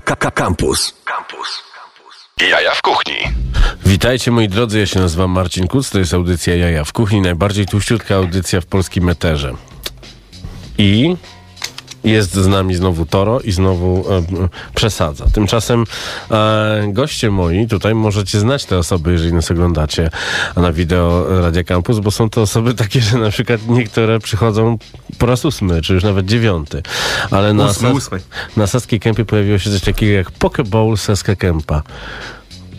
Campus. Campus. Jaja w kuchni. Witajcie moi drodzy, ja się nazywam Marcin Kuc, to jest audycja Jaja w kuchni, najbardziej tuściutka audycja w polskim eterze. I jest z nami znowu Toro i znowu e, przesadza. Tymczasem e, goście moi, tutaj możecie znać te osoby, jeżeli nas oglądacie na wideo Radia Campus, bo są to osoby takie, że na przykład niektóre przychodzą po raz ósmy, czy już nawet dziewiąty. Ale na, Ósmy, Sas- na Saskiej Kępie pojawiło się coś takiego jak Pokeball Saska Kępa.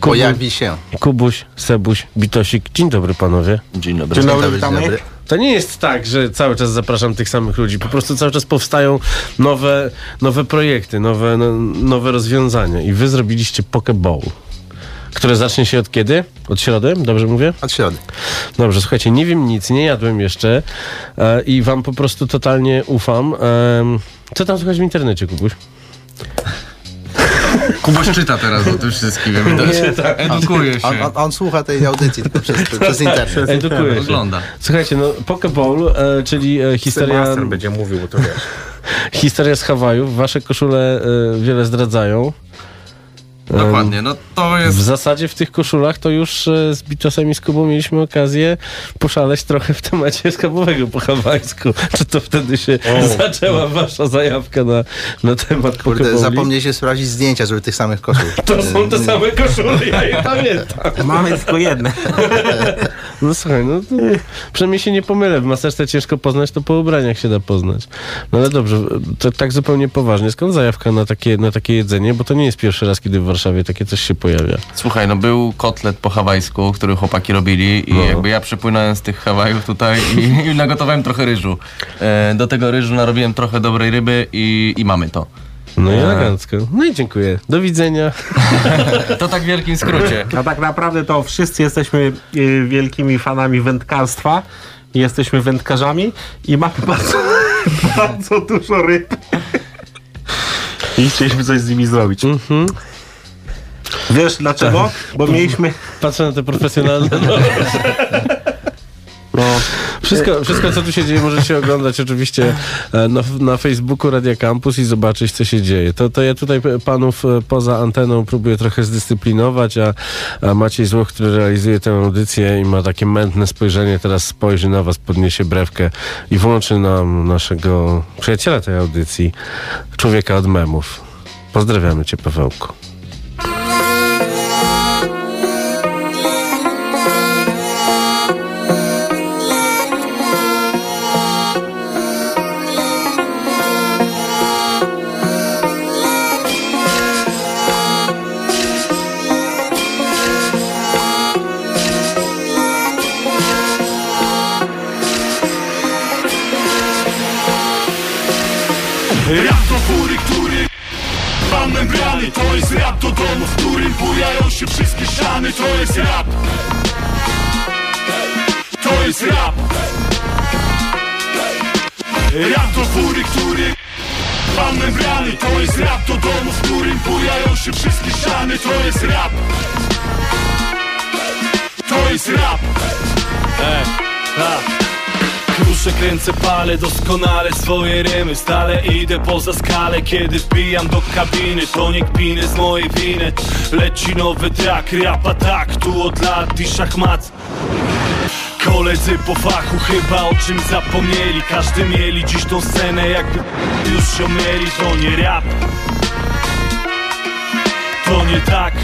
Kubu- Pojawi się. Kubuś, Sebuś, Bitosik. Dzień dobry panowie. Dzień dobry. Dzień dobry, dzień witamy. dobry. To nie jest tak, że cały czas zapraszam tych samych ludzi. Po prostu cały czas powstają nowe, nowe projekty, nowe, no, nowe rozwiązania. I wy zrobiliście Pokeball, które zacznie się od kiedy? Od środy? Dobrze mówię? Od środy. Dobrze, słuchajcie, nie wiem nic, nie jadłem jeszcze e, i wam po prostu totalnie ufam. Em, co tam słychać w internecie, Kubuś? Czyta teraz o tym wszystkim, widać. Edukuje się. On, on, on słucha tej audycji tylko przez, przez internet. Edukuję się. Ogląda. Słuchajcie, no Pokeball, e, czyli e, historia... Master będzie mówił, bo to wiesz. Historia z Hawajów. Wasze koszule y, wiele zdradzają. Dokładnie, no to W jest... zasadzie w tych koszulach to już y, z Bitosem i z Kubą mieliśmy okazję poszaleć trochę w temacie skarbowego po hawajsku. Czy to wtedy się zaczęła wasza zajawka na, na temat Kurde, zapomnieliście sprawdzić zdjęcia, żeby tych samych koszul. To są te same koszule, ja je pamiętam. Mamy tylko jedne. No słuchaj, no to przynajmniej się nie pomylę. W maserce ciężko poznać, to po ubraniach się da poznać. No ale dobrze, to tak zupełnie poważnie. Skąd zajawka na takie, na takie jedzenie? Bo to nie jest pierwszy raz, kiedy w Warszawie takie coś się pojawia. Słuchaj, no był kotlet po hawajsku, który chłopaki robili i No. jakby ja przypłynąłem z tych Hawajów tutaj i, i nagotowałem trochę ryżu. E, do tego ryżu narobiłem trochę dobrej ryby i, i mamy to. No i elegancko. No i dziękuję. Do widzenia. To tak w wielkim skrócie. A tak naprawdę to wszyscy jesteśmy y, wielkimi fanami wędkarstwa. Jesteśmy wędkarzami i mamy bardzo, bardzo dużo ryb. I chcieliśmy coś z nimi zrobić. Wiesz dlaczego? Bo mieliśmy... Patrzę na te profesjonalne. No. Wszystko, wszystko, co tu się dzieje, możecie oglądać oczywiście e, na, na Facebooku Radia Campus i zobaczyć, co się dzieje. To, to ja tutaj panów e, poza anteną próbuję trochę zdyscyplinować, a, a Maciej Złoch, który realizuje tę audycję i ma takie mętne spojrzenie, teraz spojrzy na was, podniesie brewkę i włączy nam naszego przyjaciela tej audycji, człowieka od memów. Pozdrawiamy cię, Pawełku. Do domu, w którym bujają się wszystkie ściany To jest rap. To jest rap. Rap do fury, który Pan membrany. To jest rap do domu, w którym bujają się wszystkie ściany To jest rap. To jest rap. Ej, tak Kruszę, kręcę, palę doskonale swoje rymy. Stale idę poza skalę, kiedy wbijam do kabiny. To nie kpiny z mojej winy. Leci nowy track, rapa tak Tu od lat i szachmat. Koledzy po fachu chyba o czym zapomnieli. Każdy mieli dziś tą scenę jakby już ją mieli. To nie rap. To nie tak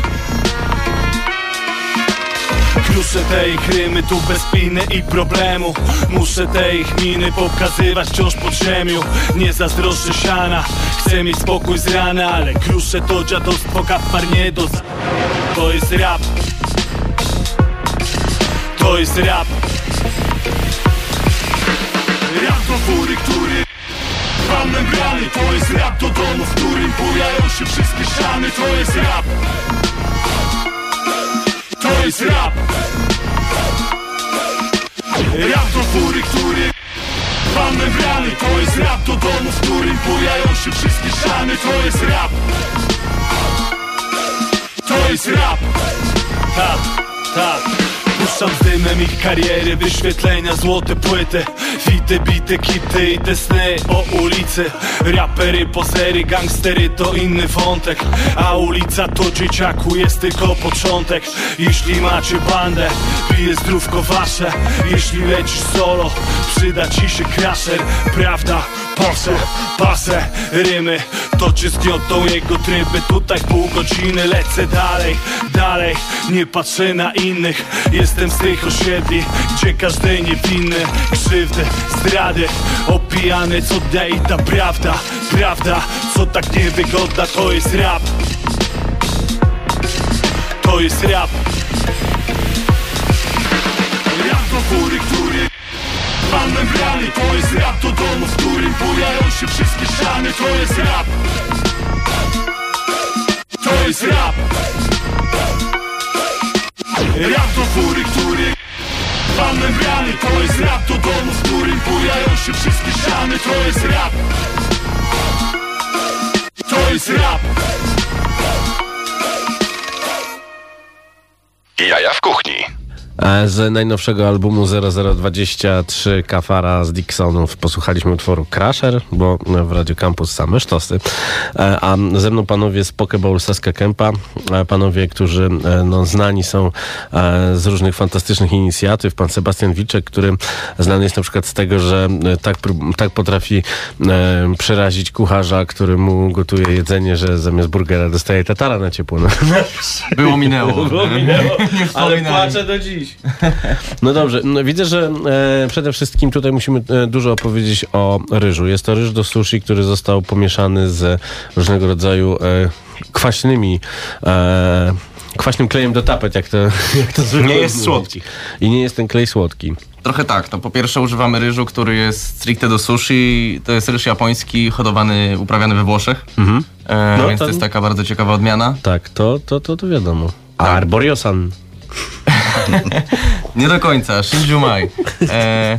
Kruszę te ich rymy tu bez piny i problemu. Muszę te ich miny pokazywać wciąż pod ziemią Nie zazdroszczę siana, chcę mieć spokój z rana Ale kruszę to dziadostwo kapar nie do za- To jest rap. To jest rap. Rap do fury, który Pan membrany To jest rap do domu, w którym bujają się wszystkie ściany To jest rap To jest rap. Rap do fury, który Pan membrany To jest rap do domu, w którym bujają się wszystkie ściany. To jest rap. To jest rap. Tak, tak Mieszam z dymem ich kariery, wyświetlenia, złote płyty. Fity, bite, kity i te sny o ulicy. Rapery, pozery, gangstery to inny wątek. A ulica to dzieciaku jest tylko początek. Jeśli macie bandę, pije zdrówko wasze. Jeśli lecisz solo, przyda ci się crasher Prawda, Porsche, pasę, rymy. To cię zgniotą jego tryby. Tutaj pół godziny lecę dalej, dalej. Nie patrzę na innych Jestem z tych osiedli Gdzie każdy niewinny Krzywdy, zdrady Opijany co i ta prawda Prawda, co tak niewygodna To jest rap. To jest rap. Rap do góry, który Pan membrany to jest rap do domu, w którym bujają się wszystkie ściany To jest rap. To jest rap Rap do góry, który Pan membrany to jest rap do domu, w którym bujają się wszystkie ściany. To jest rap. To jest rap. Jaja w kuchni. Z najnowszego albumu 0023 Kafara z Dixonów posłuchaliśmy utworu Crusher, bo w Radio Campus same sztosy. E, A ze mną panowie z Pokeball Saska Kempa, e, panowie, którzy e, no, znani są z różnych fantastycznych inicjatyw. Pan Sebastian Wilczek, który znany jest na przykład z tego, że tak, tak potrafi przerazić kucharza, który mu gotuje jedzenie, że zamiast burgera dostaje tatara na ciepło. No. Było minęło. Nie Ale wspominaj. płaczę do dziś. No dobrze, no widzę, że e, przede wszystkim tutaj musimy e, dużo opowiedzieć o ryżu. Jest to ryż do sushi, który został pomieszany z różnego rodzaju e, kwaśnymi e, kwaśnym klejem do tapet, jak to, jak to zwykle Nie jest słodki. I nie jest ten klej słodki. Trochę tak. No, po pierwsze używamy ryżu, który jest stricte do sushi. To jest ryż japoński, hodowany, uprawiany we Włoszech. E, No, więc to- to jest taka bardzo ciekawa odmiana. Tak, to, to, to, to wiadomo. Arboriosan. Nie do końca, Shinjumai. E,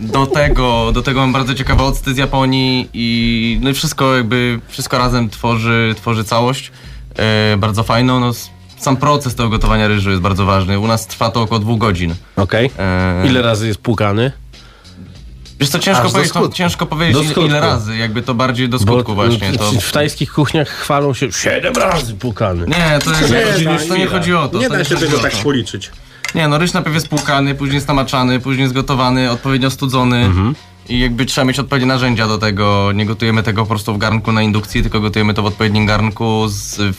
do, tego, do tego mam bardzo ciekawy octy z Japonii i, no i wszystko jakby, wszystko razem tworzy, tworzy całość. E, bardzo fajną. No, sam proces tego gotowania ryżu jest bardzo ważny. U nas trwa to około dwóch godzin. Okej. E, Ile razy jest płukany? Wiesz co, ciężko, powiedzieć, skutku. ciężko powiedzieć ile, ile razy, jakby to bardziej do skutku właśnie. To... w, tajskich kuchniach chwalą się siedem razy płukany. Nie, to, jest, Nie, to, nie chodzi o to. Nie to da się tego tak to. policzyć. Nie, no ryż najpierw jest płukany, później jest namaczany, później jest gotowany, odpowiednio studzony Mhm. i jakby trzeba mieć odpowiednie narzędzia do tego. Nie gotujemy tego po prostu w garnku na indukcji, tylko gotujemy to w odpowiednim garnku z, w,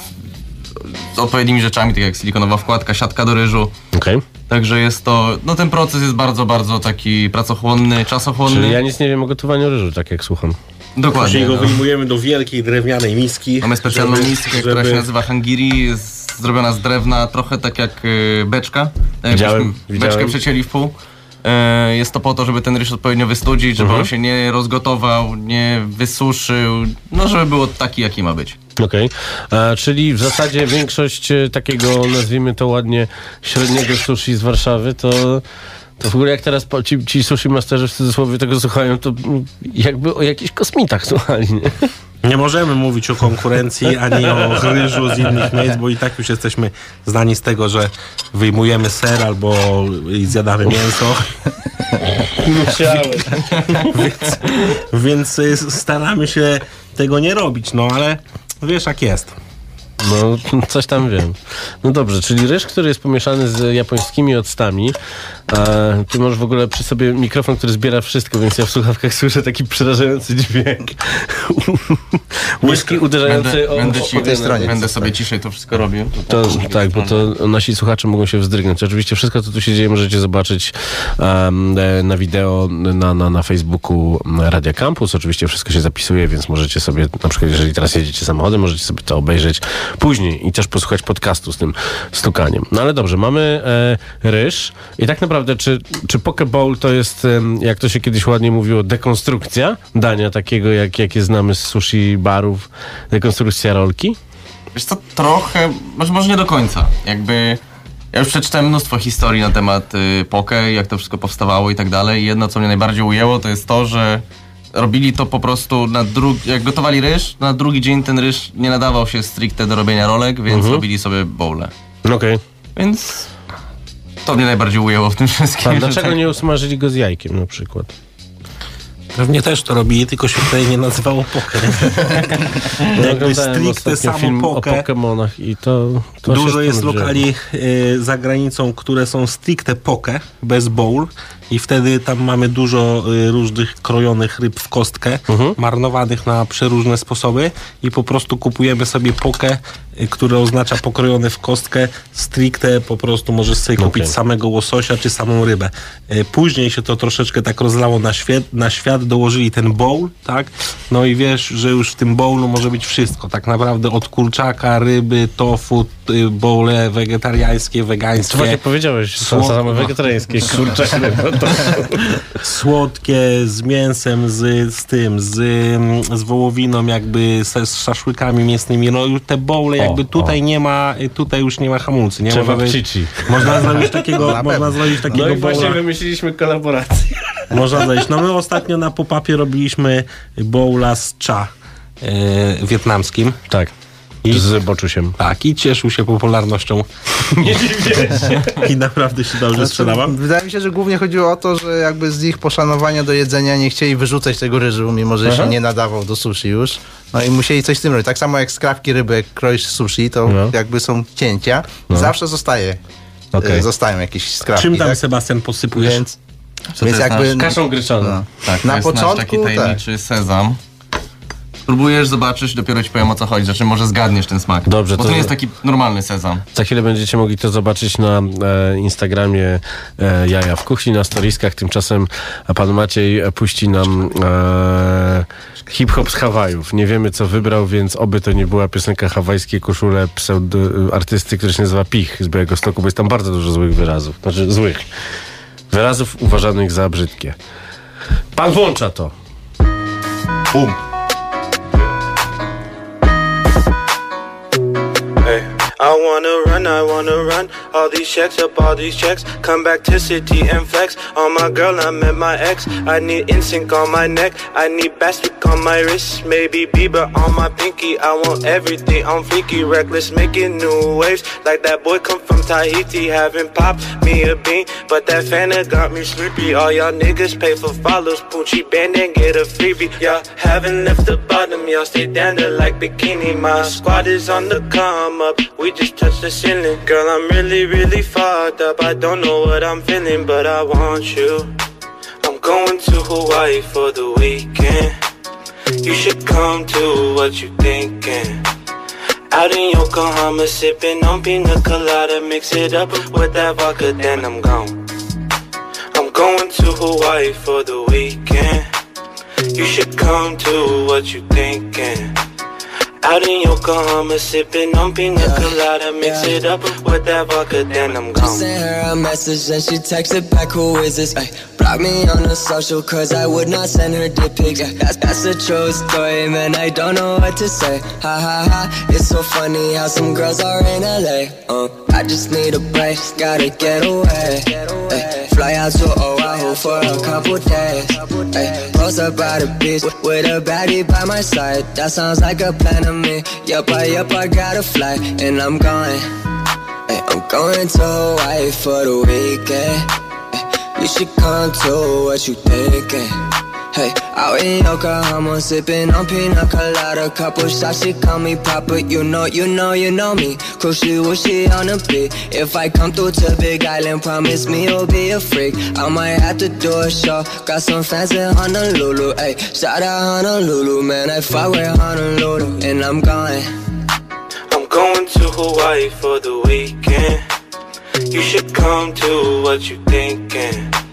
z odpowiednimi rzeczami, tak jak silikonowa wkładka, siatka do ryżu. Okej. Także jest to, no ten proces jest bardzo, bardzo taki pracochłonny, czasochłonny. Czyli ja nic nie wiem o gotowaniu ryżu, tak jak słucham. Dokładnie. Później go No. wyjmujemy do wielkiej drewnianej miski. Mamy specjalną żeby- miskę, żeby- która się nazywa hangiri, jest zrobiona z drewna, trochę tak jak y, beczka. Tak Widziałem, jakbyśmy widziałem. Beczkę przecięli w pół. E, Jest to po to, żeby ten ryż odpowiednio wystudzić, żeby Mhm. on się nie rozgotował, nie wysuszył, no żeby było taki, jaki ma być. Okej, E, czyli w zasadzie większość e, takiego, nazwijmy to ładnie, średniego sushi z Warszawy, to, to w ogóle jak teraz ci, ci sushi masterzy w cudzysłowie tego słuchają, to jakby o jakichś kosmitach słuchali, nie? Nie możemy mówić o konkurencji ani o ryżu z innych miejsc, bo i tak już jesteśmy znani z tego, że wyjmujemy ser albo zjadamy mięso. więc, więc y, staramy się tego nie robić, no ale wiesz jak jest. No, coś tam wiem. No dobrze, czyli ryż, który jest pomieszany z japońskimi octami. E, ty masz w ogóle przy sobie mikrofon, który zbiera wszystko, więc ja w słuchawkach słyszę taki przerażający dźwięk. Łyżki uderzające Będę, o, będę, ci, o ten- stronie. będę sobie ciszej to wszystko robił. To, tak, bo to nasi słuchacze mogą się wzdrygnąć. Oczywiście wszystko, co tu się dzieje, możecie zobaczyć um, na wideo na, na, na Facebooku Radia Campus. Oczywiście wszystko się zapisuje, więc możecie sobie, na przykład jeżeli teraz jedziecie samochodem, możecie sobie to obejrzeć później i też posłuchać podcastu z tym stukaniem. No ale dobrze, mamy e, ryż i tak naprawdę, czy, czy Pokeball to jest, jak to się kiedyś ładnie mówiło, dekonstrukcja dania takiego, jak, jakie znamy z sushi barów, dekonstrukcja rolki? Wiesz co, trochę, może, może nie do końca. Jakby ja już przeczytałem mnóstwo historii na temat y, poke, jak to wszystko powstawało i tak dalej. Jedno, co mnie najbardziej ujęło, to jest to, że robili to po prostu na drugi, jak gotowali ryż, na drugi dzień ten ryż nie nadawał się stricte do robienia rolek, więc robili sobie bowle. Okej. Więc To mnie najbardziej ujęło w tym wszystkim. A dlaczego tak- nie usmażyli go z jajkiem na przykład? Pewnie też to robili, tylko się tutaj nie nazywało poker. Jakby Oglądałem stricte samo film o poke. Pokemonach i to, to się Dużo jest lokali y, za granicą, które są stricte poke, bez bowl i wtedy tam mamy dużo y, różnych krojonych ryb w kostkę, Mhm. marnowanych na przeróżne sposoby i po prostu kupujemy sobie poke, y, które oznacza pokrojone w kostkę, stricte po prostu możesz sobie kupić Okej. samego łososia czy samą rybę. Y, Później się to troszeczkę tak rozlało na świat, na świat dołożyli ten bowl, tak? No i wiesz, że już w tym bowlu może być wszystko, tak naprawdę od kurczaka, ryby, tofu, bowle wegetariańskie, To wegańskie, właśnie powiedziałeś, są same wegetariańskie, kurczak, ryba, to słodkie z mięsem, z, z tym, z, mm, z wołowiną, jakby z, z szaszłykami mięsnymi. No już te bowle jakby tutaj nie ma, tutaj już nie ma hamulcy. Nie trzeba można, można zrobić takiego, Na można zrobić takiego No i właśnie wymyśliliśmy kolaborację. Można zejść. No my ostatnio na popapie robiliśmy bowla z cha e, wietnamskim. Tak. I z boczusiem. Tak, i cieszył się popularnością. Nie dziwię się. I naprawdę się dobrze sprzedawał. Wydaje mi się, że głównie chodziło o to, że jakby z ich poszanowania do jedzenia nie chcieli wyrzucać tego ryżu, mimo że się nie nadawał do sushi już. No i musieli coś z tym robić. Tak samo jak skrawki ryby, jak kroisz sushi, to No. jakby są cięcia. Zawsze zostaje. E, Zostają jakieś skrawki. Czym tam, tak? Sebastian, posypujesz? Więc, więc jest jakby... Kaszą gryczaną. No. Tak, Na to jest nasz taki początku, tajemniczy sezam. Spróbujesz, zobaczysz, dopiero ci powiem o co chodzi. Znaczy może zgadniesz ten smak. Dobrze, Bo to- to nie jest taki normalny sezam. Za chwilę będziecie mogli to zobaczyć na e, Instagramie e, Jaja w Kuchni, na storiskach. Tymczasem pan Maciej e, puści nam e, hip-hop z Hawajów. Nie wiemy, co wybrał, więc oby to nie była piosenka hawajskie koszule pseudo, artysty, który się nazywa Pich z Białego Stoku, bo jest tam bardzo dużo złych wyrazów. Znaczy złych. Wyrazów uważanych za brzydkie. Pan włącza to. Bum. I wanna run, I wanna run. All these checks up, all these checks. Come back to city and flex. On my girl, I met my ex. I need NSYNC on my neck. I need Bastwick on my wrist. Maybe Bieber on my pinky. I want everything. I'm freaky, reckless, making new waves. Like that boy come from Tahiti, having popped me a bean. But that Fanta got me sleepy. All y'all niggas pay for follows. Poochie band and get a freebie. Y'all haven't left the bottom. Y'all stay down there like bikini. My squad is on the come up. We just touched the ceiling. Girl, I'm really, really fucked up. I don't know what I'm feeling, but I want you. I'm going to Hawaii for the weekend. You should come to what you thinking. Out in Yokohama, sipping on pina colada, mix it up with that vodka, then I'm gone. I'm going to Hawaii for the weekend. You should come to what you thinking. Out in Yokohama, sipping on pina colada, mix it up with that vodka, then I'm gone. Sent her a message and she texted back, who is this? Ay, block me on the social cause I would not send her dick pics. Yeah, that's, that's a true story, man, I don't know what to say. Ha ha ha, it's so funny how some girls are in LA. Uh, I just need a break, gotta get away. Ay, fly out to Oahu for a couple days. Ay, up by the beach with, with a baddie by my side. That sounds like a plan to me. Yup, I, yup, I gotta fly, and I'm going. Ay, I'm going to Hawaii for the weekend. Ay, you should come to what you thinking. Hey, out in Yokohama, sipping on pina colada, a couple shots, she call me Papa. You know, you know, you know me. What she on the beat? If I come through to Big Island, promise me you'll be a freak. I might have to do a show. Got some fans in Honolulu, hey. Shout out Honolulu, man. I fuck with Honolulu, and I'm going. I'm going to Hawaii for the weekend. You should come to what you thinking.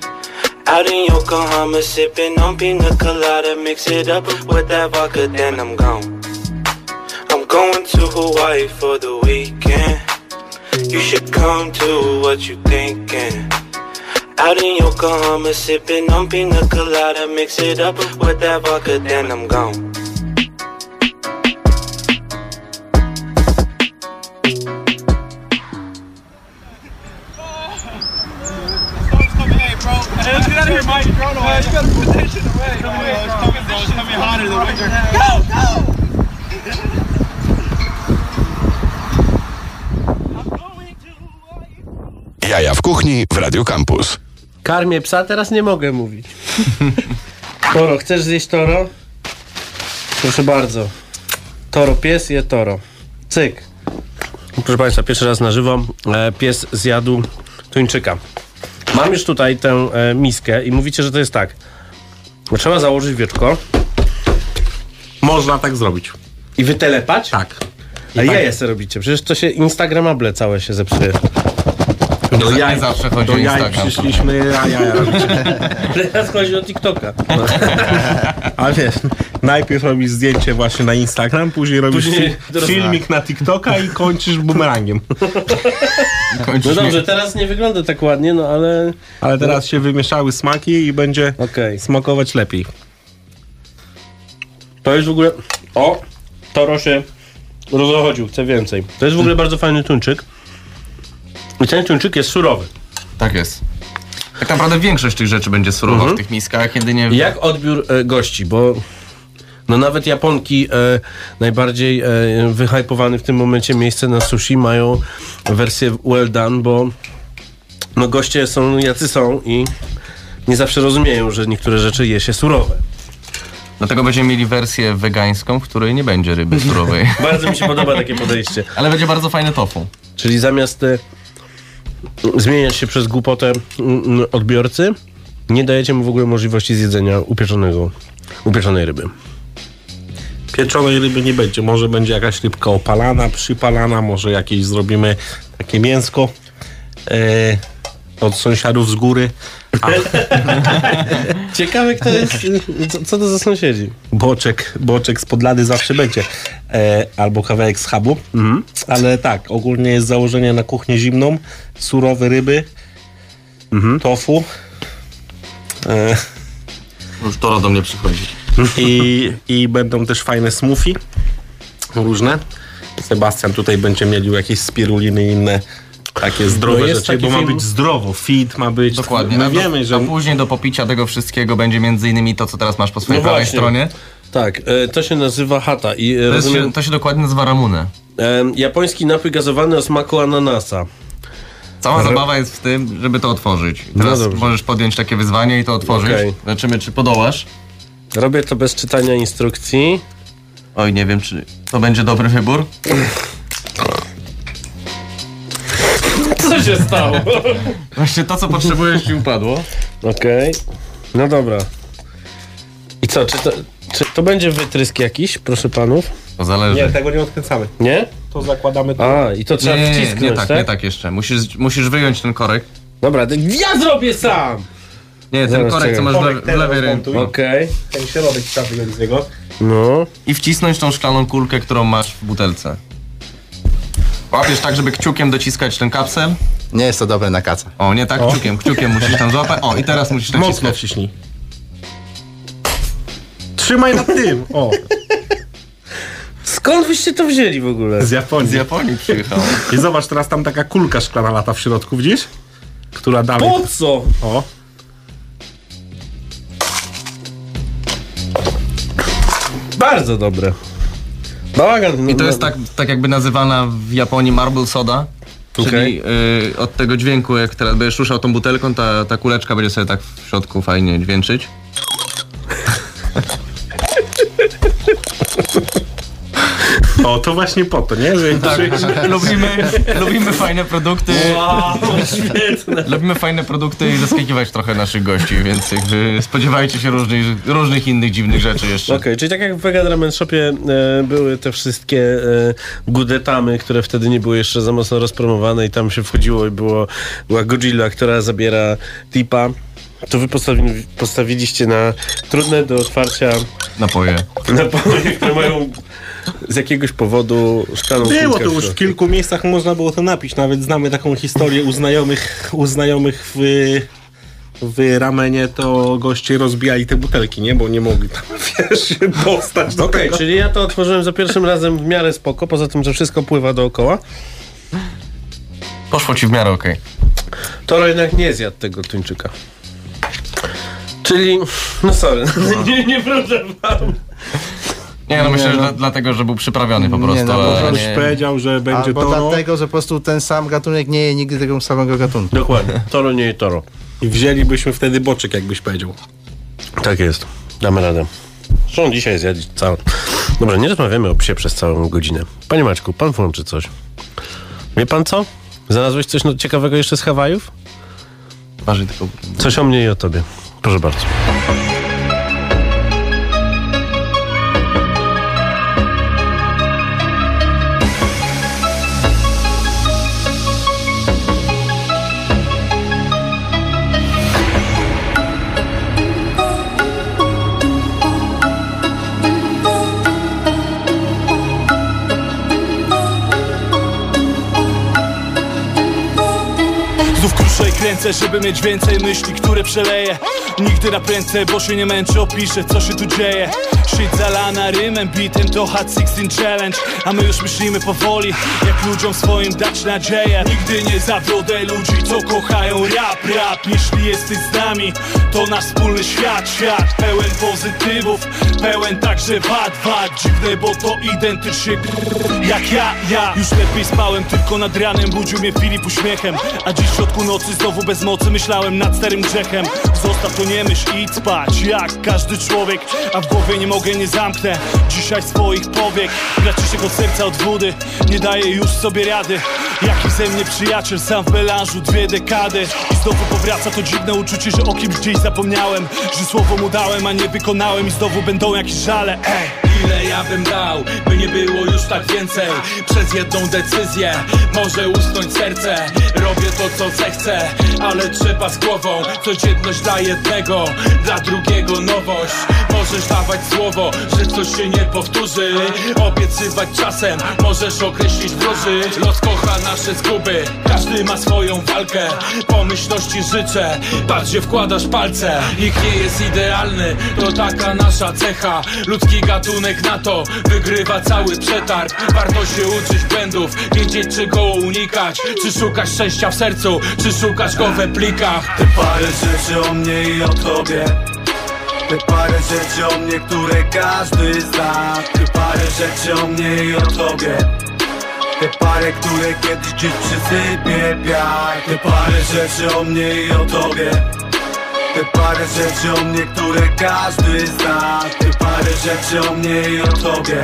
Out in Yokohama, sipping on pina colada, mix it up with that vodka, then I'm gone. I'm going to Hawaii for the weekend. You should come to what you thinking. Out in Yokohama, sipping on pina colada, mix it up with that vodka, then I'm gone. Hey, let's get out of here, Mike. Uh, you gotta position away. It's coming, it's coming, it's coming hotter than winter. Go, go! Jaja w kuchni w Radio Campus. Karmię psa, teraz nie mogę mówić. toro, chcesz zjeść toro? Proszę bardzo. Toro pies je toro. Cyk. Proszę Państwa, pierwszy raz na żywo. E, pies zjadł tuńczyka. Mam już tutaj tę e, miskę i mówicie, że to jest tak. Bo trzeba założyć wieczko Można tak zrobić. i wytelepać? Tak. A I tak- jaja se robicie. Przecież to się Instagramable całe się zepsuje. Do jaj zawsze chodzi Do o jaj Instagram. przyszliśmy, a jaja Teraz chodzi o TikToka. A wiesz, najpierw robisz zdjęcie właśnie na Instagram, później robisz Później fi- filmik na TikToka i kończysz bumerangiem. No Kończysz dobrze, teraz nie wygląda tak ładnie, no ale... Ale teraz się wymieszały smaki i będzie Okej. smakować lepiej. To jest w ogóle... O! Toro się rozchodził, chcę więcej. To jest w ogóle bardzo fajny tuńczyk. I ten tuńczyk jest surowy. Tak jest. Tak naprawdę większość tych rzeczy będzie surowa Mhm. w tych miskach, jedynie... Jak odbiór e, gości, bo no nawet Japonki e, najbardziej e, wyhypowany w tym momencie miejsce na sushi mają wersję well done, bo no goście są jacy są i nie zawsze rozumieją, że niektóre rzeczy je się surowe. Dlatego będziemy mieli wersję wegańską, w której nie będzie ryby surowej. Bardzo mi się podoba takie podejście. Ale będzie bardzo fajne tofu. Czyli zamiast e, zmieniać się przez głupotę mm, mm, odbiorcy, nie dajecie mu w ogóle możliwości zjedzenia upieczonego, upieczonej ryby. Pieczonej ryby nie będzie. Może będzie jakaś rybka opalana, przypalana, może jakieś zrobimy takie mięsko e, od sąsiadów z góry. Ciekawe kto jest, co, co to za sąsiedzi. Boczek, boczek z podlady zawsze będzie. E, albo kawałek schabu. Ale tak, ogólnie jest założenie na kuchnię zimną. Surowe ryby, tofu. E, Już Toro do mnie przychodzi. i, I będą też fajne smoothie. Różne. Sebastian tutaj będzie mielił jakieś spiruliny i inne takie zdrowe No jest rzeczy, bo ma film- być zdrowo, fit ma być. Dokładnie. My a, wiemy, że a później do popicia tego wszystkiego będzie między innymi to, co teraz masz po swojej No prawej właśnie. stronie. Tak, e, to się nazywa hata i e, To, rozumiem, się, to się dokładnie nazywa ramune. e, japoński napój gazowany o smaku ananasa. Cała zabawa jest w tym, żeby to otworzyć. I Teraz dobrze. możesz podjąć takie wyzwanie i to otworzyć. Okej. Zobaczymy, czy podołasz. Robię to bez czytania instrukcji. Oj, nie wiem, czy to będzie dobry wybór. się stało? Właśnie to, co potrzebujesz, ci upadło. Okej, no dobra. I co, czy to, czy to będzie wytrysk jakiś, proszę panów? To zależy. Nie, tego nie odkręcamy. Nie? To zakładamy to. A, i to trzeba nie, wcisnąć, nie tak, nie tak jeszcze. Musisz, musisz wyjąć ten korek. Dobra, to ja zrobię sam! Nie, ten Zaraz, korek, co masz w, Korek le- w lewej ręce. rozmontuj. Okej, Ten środek trzeba wyjąć z niego. no. I wcisnąć tą szklaną kulkę, którą masz w butelce. Łapiesz tak, żeby kciukiem dociskać ten kapsel. Nie jest to dobre na kaca. O, nie tak, kciukiem, kciukiem musisz tam złapać. O, i teraz musisz tak Mocno cisnąć. wciśnij. Trzymaj nad tym. O, Skąd wyście to wzięli w ogóle? z Japonii. Z Japonii przyjechał. I zobacz, teraz tam taka kulka szklana lata w środku, widzisz? Która dalej... Po co? O, Bardzo dobre. Bałagan. I to jest tak, tak jakby nazywana w Japonii marble soda. Czyli Okej. y, od tego dźwięku, jak teraz będziesz ruszał tą butelką, ta, ta kuleczka będzie sobie tak w środku fajnie dźwięczyć. O, to właśnie po to, nie? Że Tak, lubimy, lubimy fajne produkty. Wow, świetne. Lubimy fajne produkty i zaskakiwać trochę naszych gości, więc jakby spodziewajcie się różnych, różnych innych dziwnych rzeczy jeszcze. Okej, czyli tak jak w Vegan Ramen Shopie e, były te wszystkie e, gudetamy, które wtedy nie były jeszcze za mocno rozpromowane i tam się wchodziło i było, była Godzilla, która zabiera tipa. To wy postawili, postawiliście na trudne do otwarcia Napoje. napoje, które mają z jakiegoś powodu szklaną Było to w już w kilku miejscach można było to napić. Nawet znamy taką historię u znajomych, u znajomych w, w ramenie, to goście rozbijali te butelki, nie? Bo nie mogli tam, wiesz, się dostać do Okej, tego. czyli ja to otworzyłem za pierwszym razem w miarę spoko, poza tym, że wszystko pływa dookoła. Poszło ci w miarę okej. Toro jednak nie zjadł tego tuńczyka. Czyli, no sorry, nie, nie wróżę wam. Nie, no myślę, Nie, że no. dla, dlatego, że był przyprawiony po Nie, prostu. no, bo ale Ktoś nie- powiedział, że będzie Albo toro dlatego, że po prostu ten sam gatunek nie je nigdy tego samego gatunku. Dokładnie. Toro nie toro. i wzięlibyśmy wtedy boczek, jakbyś powiedział. Tak jest. Damy radę. Zresztą dzisiaj zjadł całe. Dobra, nie rozmawiamy o psie przez całą godzinę. Panie Maćku, pan włączy coś. Wie pan co? Znalazłeś coś no- ciekawego jeszcze z Hawajów? Tylko... Coś o mnie i o tobie. Proszę bardzo. Kręcę, żeby mieć więcej myśli, które przeleję. Nigdy na prędce, bo się nie męczę, opiszę co się tu dzieje. Shit zalana rymem, bitem to Hot 16 Challenge. A my już myślimy powoli, jak ludziom swoim dać nadzieję. Nigdy nie zawiodę ludzi, co kochają rap, rap Jeśli jesteś z nami, to nasz wspólny świat, świat Pełen pozytywów, pełen także wad, wad. Dziwne, bo to identycznie jak ja, ja. Już lepiej spałem, tylko nad ranem budził mnie Filip uśmiechem. A dziś w środku nocy znowu bez mocy myślałem nad starym grzechem. Zostaw to nie myśl, idź spać jak każdy człowiek. A w głowie nie mogę, nie zamknę dzisiaj swoich powiek. Braciszek od serca od wody, nie daję już sobie rady. Jaki ze mnie przyjaciel, sam w melanżu dwie dekady. I znowu powraca to dziwne uczucie, że o kimś gdzieś zapomniałem. Że słowo mu dałem, a nie wykonałem. I znowu będą jakieś żale, ej Ja bym dał, by nie było już tak więcej. Przez jedną decyzję może usnąć serce. Robię to co zechcę, ale trzeba z głową. Codzienność dla jednego, dla drugiego nowość. Możesz dawać słowo, że coś się nie powtórzy. Obiecywać czasem, możesz określić wróży Los kocha nasze zguby, każdy ma swoją walkę. Pomyślności życzę, bardziej wkładasz palce. Nikt nie jest idealny, to taka nasza cecha. Ludzki gatunek na to wygrywa cały przetarg. Warto się uczyć błędów, wiedzieć czego unikać. Czy szukasz szczęścia w sercu, czy szukasz go we plikach? Te parę rzeczy o mnie i o tobie. Te parę rzeczy o mnie, które każdy zna. Te parę rzeczy o mnie i o tobie. Te parę, które kiedyś gdzieś przysypie piach Te parę rzeczy o mnie i o tobie Te parę rzeczy o mnie, które każdy zna. Te parę rzeczy o mnie i o tobie.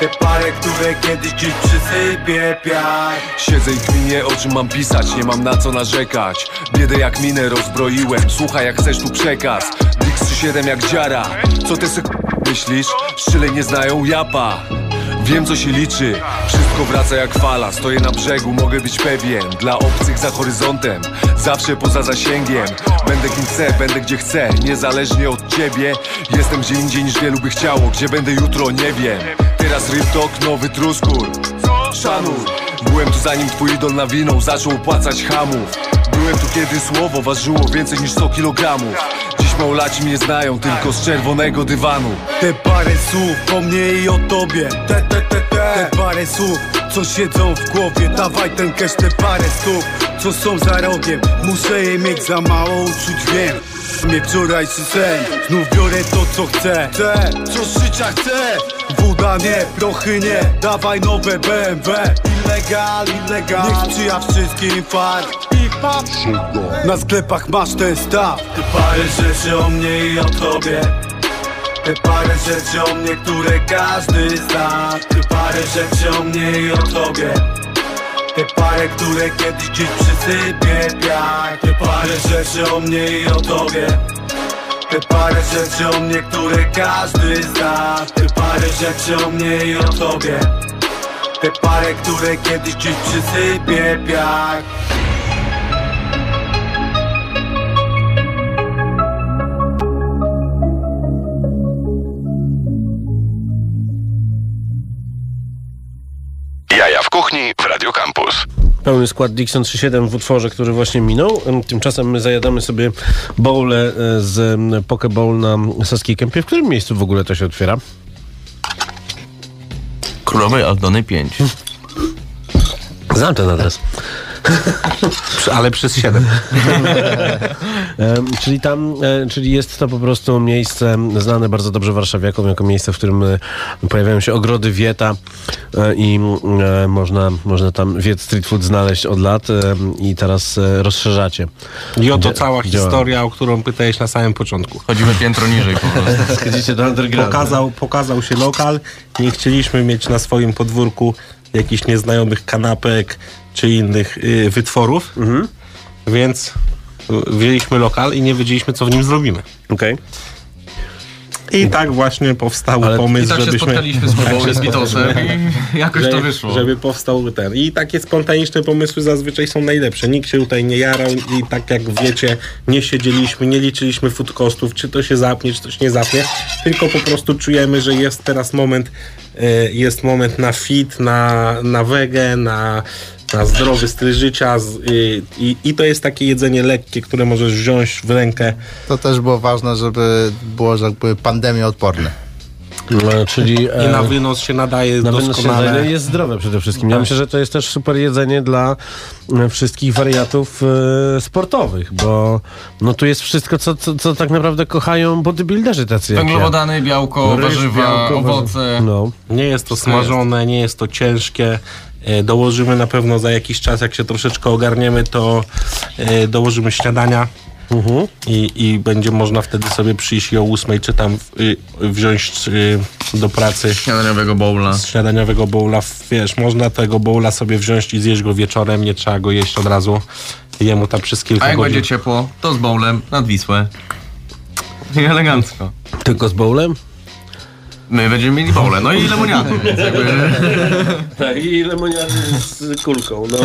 Te parę, które kiedyś gdzieś przysypie piach. Siedzę i kminię o czym mam pisać, nie mam na co narzekać. Biedę jak minę rozbroiłem, słuchaj jak chcesz tu przekaz. Blix 37 jak dziara, co ty se myślisz? Szczyle nie znają japa Wiem co się liczy, wszystko wraca jak fala. Stoję na brzegu, mogę być pewien. Dla obcych za horyzontem, zawsze poza zasięgiem. Będę kim chcę, będę gdzie chcę. Niezależnie od ciebie. Jestem gdzie indziej niż wielu by chciało. Gdzie będę jutro, nie wiem. Teraz Rybtok, nowy Truskur Szanuj Byłem tu zanim twój idol nawinął Zaczął opłacać hamów Byłem tu kiedy słowo ważyło więcej niż 100 kilogramów. Dziś małolaci mnie znają tylko z czerwonego dywanu. Te parę słów o mnie i o tobie. Te, te, te, te. Te parę słów, co siedzą w głowie. Dawaj ten cash, te parę słów Co są za rogiem. Muszę je mieć za mało uczuć, wiem. Mnie wczorajszy sen Znów biorę to, co chcę. Chcę, co z życia chcę. Woda nie, prochy nie. Dawaj nowe BMW Illegal, illegal. Niech sprzyja wszystkim patrz Na sklepach masz ten staw. Parę rzeczy o mnie i o tobie. Parę rzeczy o mnie, które każdy zna. Parę rzeczy o mnie i o tobie. Te parę, które kiedyś gdzieś przysypie piach. Te parę rzeczy o mnie i o tobie. Te parę rzeczy o mnie, które każdy zna. Te parę rzeczy o mnie i o tobie. Te parę, które kiedyś gdzieś przysypie piach Campus. Pełny skład Dixon 3.7 w utworze, który właśnie minął. Tymczasem my zajadamy sobie bowle e, z m, Poke Bowl na Saskiej Kępie. W którym miejscu w ogóle to się otwiera? Królowej Aldony 5 Znam ten adres. Ale przez 7. Em, czyli tam, e, czyli jest to po prostu miejsce znane bardzo dobrze warszawiakom jako miejsce, w którym e, pojawiają się ogrody Wieta e, i można, można tam Wiet Street Food znaleźć od lat i teraz rozszerzacie. I oto cała działa. historia, o którą pytałeś na samym początku. Chodzimy piętro niżej po prostu. Schodzicie do undergroundu. Pokazał, pokazał się lokal. Nie chcieliśmy mieć na swoim podwórku jakichś nieznajomych kanapek czy innych y, wytworów, więc y, wzięliśmy lokal i nie wiedzieliśmy, co w nim zrobimy. Okej. I tak właśnie powstał Ale- pomysł, I tak się żebyśmy... spotkaliśmy z Bobą i z Beatlesem i jakoś to żeby- wyszło. Żeby powstał ten. I takie spontaniczne pomysły zazwyczaj są najlepsze. Nikt się tutaj nie jarał i tak jak wiecie, nie siedzieliśmy, nie liczyliśmy food costów, czy to się zapnie, czy coś nie zapnie, tylko po prostu czujemy, że jest teraz moment, e, jest moment na fit, na, na wege, na, na zdrowy styl życia z, i, i, i to jest takie jedzenie lekkie, które możesz wziąć w rękę. To też było ważne, żeby było jakby pandemia odporne. E, Czyli I e, na wynos się nadaje na wynos doskonale. jedzenie jest zdrowe przede wszystkim. Ja myślę, że to jest też super jedzenie dla e, wszystkich wariatów e, sportowych, bo no tu jest wszystko, co, co, co tak naprawdę kochają bodybuilderzy tacy jak ja. Węglowodany, białko, Ryż, warzywa, białko, owoce. No. Nie jest to smażone, nie jest to ciężkie. E, Dołożymy na pewno za jakiś czas, jak się troszeczkę ogarniemy, to e, dołożymy śniadania Mhm. i, i będzie można wtedy sobie przyjść i o ósmej czy tam y, wziąć y, do pracy Śniadaniowego bowla. z śniadaniowego bowla. Wiesz, można tego bowla sobie wziąć i zjeść go wieczorem, nie trzeba go jeść od razu. Jemu tam przez kilka A jak godzin. będzie ciepło, to z bowlem nad Wisłę. I elegancko. Tylko z bowlem? My będziemy mieli bowle, no i lemoniady, więc jakby... Tak, i lemoniady z kulką, no.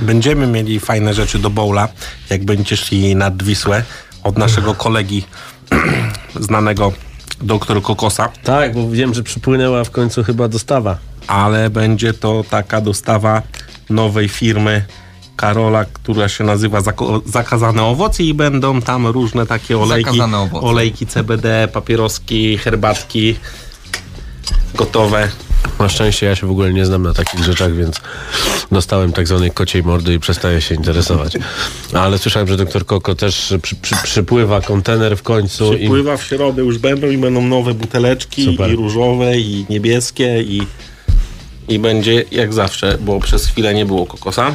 Będziemy mieli fajne rzeczy do bowla, jak będziecie szli nad Wisłę od naszego kolegi znanego doktor Kokosa. Tak, bo wiem, że przypłynęła w końcu chyba dostawa. ale będzie to taka dostawa nowej firmy Karola, która się nazywa Zakazane Owoce i będą tam różne takie olejki, olejki CBD, papieroski, herbatki gotowe. Na szczęście ja się w ogóle nie znam na takich rzeczach, więc dostałem tak zwanej kociej mordy i przestaję się interesować. Ale słyszałem, że doktor Koko też przy, przy, przypływa kontener w końcu i Przypływa w środę już będą i będą nowe buteleczki Super. i różowe i niebieskie i, i będzie jak zawsze, bo przez chwilę nie było kokosa.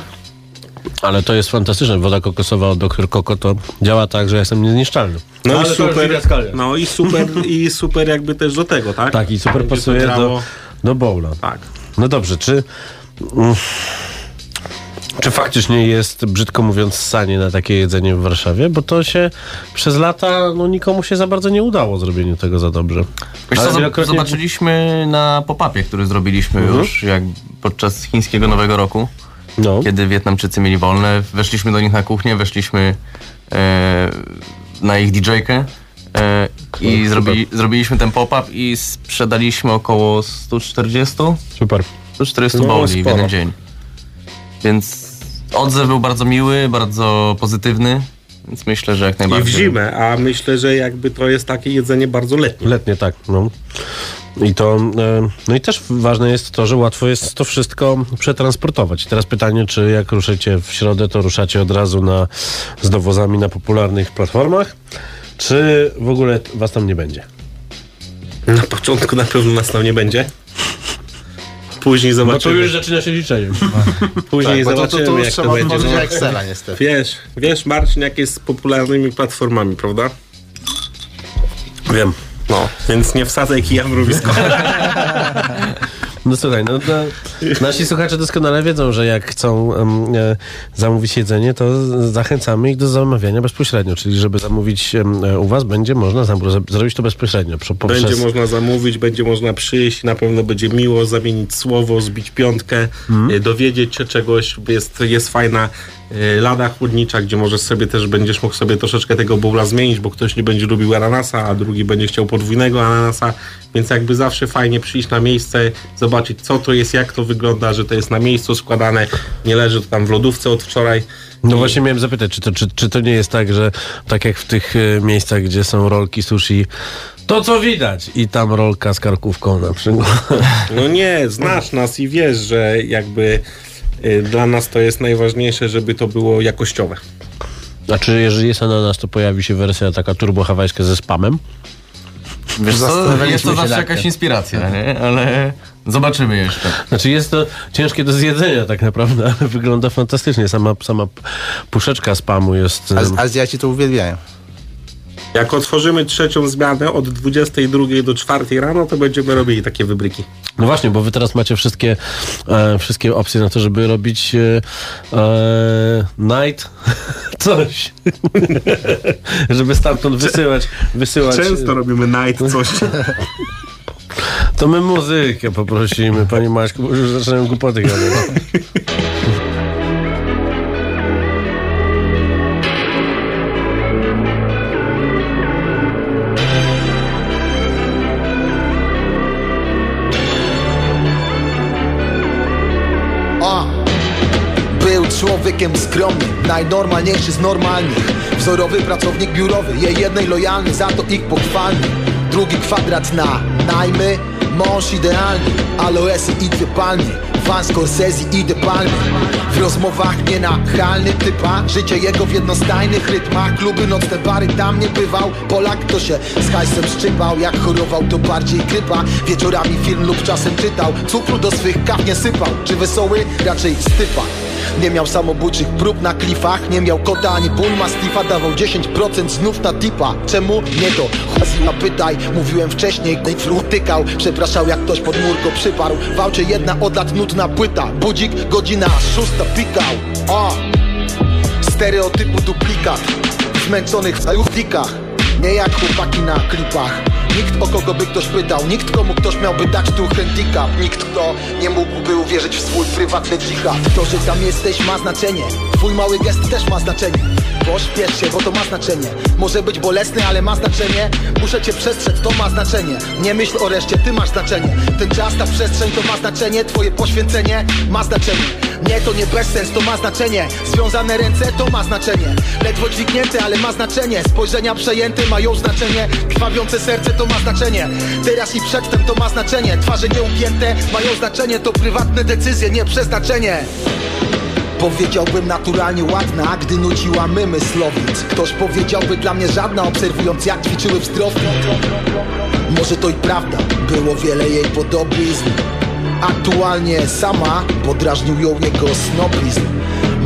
Ale to jest fantastyczne. Woda kokosowa od Dr. Koko to działa tak, że jestem niezniszczalny. No Ale i super, no i super, i super jakby też do tego, tak? Tak, i super pasuje do, do bowla. Tak. No dobrze, czy... Czy faktycznie jest, brzydko mówiąc, sanie na takie jedzenie w Warszawie? Bo to się przez lata, no nikomu się za bardzo nie udało zrobieniu tego za dobrze. Wiesz Ale co, wielokrotnie- zobaczyliśmy na pop-upie, który zrobiliśmy już jak podczas chińskiego Nowego Roku, No. kiedy Wietnamczycy mieli wolne. Weszliśmy do nich na kuchnię, weszliśmy e, na ich DJ-kę e, i zrobili, zrobiliśmy ten pop-up i sprzedaliśmy około 140 Super. 140 No, bowli w jeden dzień. Więc odzew był bardzo miły, bardzo pozytywny, więc myślę, że jak I w najbardziej. zimę, a myślę, że jakby to jest takie jedzenie bardzo letnie. Letnie, tak. No. I to, e, no i też ważne jest to, że łatwo jest to wszystko przetransportować. Teraz pytanie, czy jak ruszycie w środę, to ruszacie od razu na, z dowozami na popularnych platformach, czy w ogóle was tam nie będzie? Na początku na pewno nas tam nie będzie. Później No to zobaczymy. już zaczyna się liczenie. Później Tak, bo to, to, zobaczymy, to jak to będzie. No. Excela niestety. Wiesz, wiesz Marcin, jak jest z popularnymi platformami, prawda? Wiem. No, więc nie wsadzaj kija w mrowisko. No słuchaj, no to nasi słuchacze doskonale wiedzą, że jak chcą em, e, zamówić jedzenie, to zachęcamy ich do zamawiania bezpośrednio, czyli żeby zamówić e, u was, będzie można zam- zrobić to bezpośrednio. Poprzez... Będzie można zamówić, będzie można przyjść, na pewno będzie miło zamienić słowo, zbić piątkę, y, dowiedzieć się czegoś. Jest, jest fajna lada chłodnicza, gdzie możesz sobie też, będziesz mógł sobie troszeczkę tego bowla zmienić, bo ktoś nie będzie lubił ananasa, a drugi będzie chciał podwójnego ananasa, więc jakby zawsze fajnie przyjść na miejsce, zobaczyć co to jest, jak to wygląda, że to jest na miejscu składane, nie leży to tam w lodówce od wczoraj. No właśnie miałem zapytać, czy to, czy, czy to nie jest tak, że tak jak w tych e, miejscach, gdzie są rolki sushi, to co widać i tam rolka z karkówką na przykład. No nie, znasz nas i wiesz, że jakby Y, Dla nas to jest najważniejsze, żeby to było jakościowe. Znaczy, jeżeli jest ananas, to pojawi się wersja taka turbo-hawajska ze spamem. Wiesz Zastanawialiśmy jest to zawsze jakaś inspiracja, nie? Ale zobaczymy jeszcze. Znaczy jest to ciężkie do zjedzenia tak naprawdę, ale wygląda fantastycznie. Sama, sama puszeczka spamu jest... Az- Azjaci to uwielbiają. Jak otworzymy trzecią zmianę od 22 do 4 rano, to będziemy robili takie wybryki. No właśnie, bo wy teraz macie wszystkie, e, wszystkie opcje na to, żeby robić e, e, night coś. żeby stamtąd wysyłać, wysyłać. Często robimy night coś. To my muzykę poprosimy, panie Maćku, bo już zaczynają głupoty gadać. człowiekiem skromnym, najnormalniejszy z normalnych. Wzorowy pracownik biurowy, jej jednej lojalny, za to ich pochwalny. Drugi kwadrat na najmy, mąż idealny Aloesy i dwie palmy, fan Scorsese i De Palmy W rozmowach nienachalny typa Życie jego w jednostajnych rytmach. Kluby, nocne bary, tam nie bywał. Polak to się z hajsem szczypał Jak chorował to bardziej grypa. Wieczorami film lub czasem czytał. Cukru do swych kaw nie sypał. Czy wesoły? Raczej stypa nie miał samobójczych prób na klifach Nie miał kota ani ból mastifa Dawał 10% znów na tipa. Czemu? Nie to. Chazima pytaj. Mówiłem wcześniej Fru tykał. Przepraszał jak ktoś pod murko przyparł. W aucie jedna od lat nudna płyta. Budzik godzina szósta pikał. O! Stereotypu duplikat Zmęczonych w salutnikach Nie jak chłopaki na klipach Nikt o kogo by ktoś pytał Nikt komu ktoś miałby dać tu handicap. Nikt kto nie mógłby uwierzyć w swój prywatny dżihad. To, że tam jesteś ma znaczenie. Twój mały gest też ma znaczenie Pośpiesz się, bo to ma znaczenie Może być bolesny, ale ma znaczenie Muszę cię przestrzec, to ma znaczenie Nie myśl o reszcie, ty masz znaczenie Ten czas, ta przestrzeń to ma znaczenie Twoje poświęcenie ma znaczenie Nie, to nie bezsens, to ma znaczenie Związane ręce to ma znaczenie Ledwo dźwignięte, ale ma znaczenie Spojrzenia przejęte mają znaczenie Krwawiące serce to ma znaczenie Teraz i przedtem to ma znaczenie Twarze nieugięte mają znaczenie To prywatne decyzje, nie przeznaczenie Powiedziałbym naturalnie ładna, gdy nuciła mymy slowic Ktoś powiedziałby dla mnie żadna, obserwując jak ćwiczyły w zdrowiu Może to i prawda, było wiele jej podobizn. Aktualnie sama podrażnił ją jego snobizm.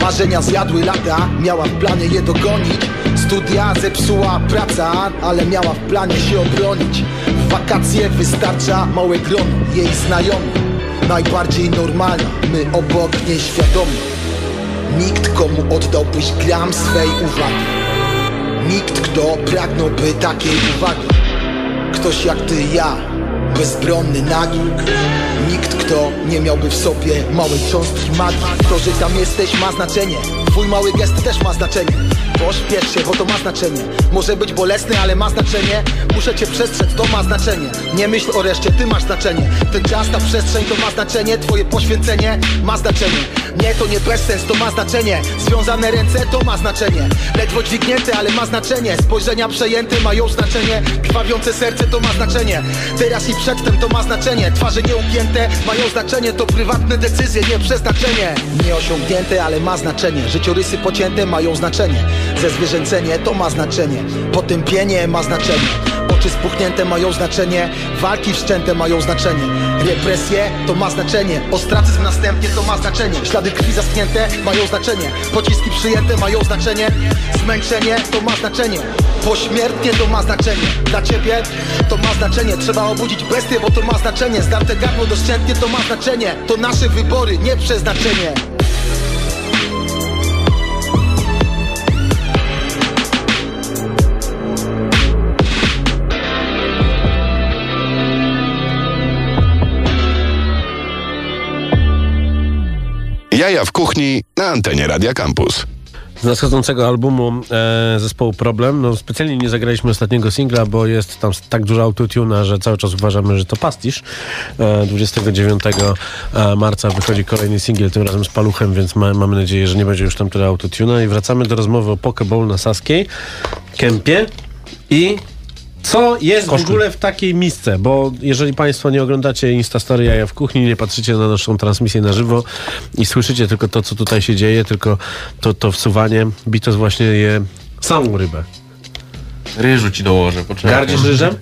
Marzenia zjadły lata, miała w planie je dogonić. Studia zepsuła praca, ale miała w planie się obronić. W wakacje wystarcza małe grono jej znajomych Najbardziej normalna, my obok niej świadomi Nikt komu oddałbyś gram swej uwagi. Nikt kto pragnąłby takiej uwagi. Ktoś jak ty ja, bezbronny nagi. Nikt kto nie miałby w sobie małej cząstki magii. To, że tam jesteś ma znaczenie. Twój mały gest też ma znaczenie Pośpiesz się, bo to ma znaczenie Może być bolesny, ale ma znaczenie Muszę cię przestrzec, to ma znaczenie Nie myśl o reszcie, ty masz znaczenie Ten czas, ta przestrzeń to ma znaczenie Twoje poświęcenie ma znaczenie Nie, to nie bezsens, to ma znaczenie Związane ręce to ma znaczenie Ledwo dźwignięte, ale ma znaczenie Spojrzenia przejęte mają znaczenie Krwawiące serce to ma znaczenie Teraz i przedtem to ma znaczenie Twarze nieugięte mają znaczenie To prywatne decyzje, nie przeznaczenie Nieosiągnięte, ale ma znaczenie Życiorysy pocięte mają znaczenie Zezwierzęcenie to ma znaczenie. Potępienie ma znaczenie. Oczy spuchnięte mają znaczenie. Walki wszczęte mają znaczenie. Represje to ma znaczenie. Ostracyzm następnie to ma znaczenie. Ślady krwi zaschnięte mają znaczenie. Pociski przyjęte mają znaczenie. Zmęczenie to ma znaczenie. Pośmiertnie to ma znaczenie. Dla ciebie to ma znaczenie. Trzeba obudzić bestię, bo to ma znaczenie. Zdarte gardło doszczętnie to ma znaczenie. To nasze wybory, nie przeznaczenie Jaja w kuchni na antenie Radia Campus. Z nadchodzącego albumu e, zespołu Problem, no specjalnie nie zagraliśmy ostatniego singla, bo jest tam tak dużo autotuna, że cały czas uważamy, że to pastisz. E, 29 e, marca wychodzi kolejny singiel, tym razem z Paluchem, więc ma, mamy nadzieję, że nie będzie już tam tyle autotuna. I wracamy do rozmowy o Pokeball na Saskiej, Kempie i Co jest w ogóle w takiej misce? Bo jeżeli Państwo nie oglądacie Instastory Jaja w kuchni, nie patrzycie na naszą transmisję na żywo i słyszycie tylko to, co tutaj się dzieje, tylko to, to wsuwanie, Bitos właśnie je samą rybę. Ryżu ci dołożę, poczekaj. Gardzisz ryżem?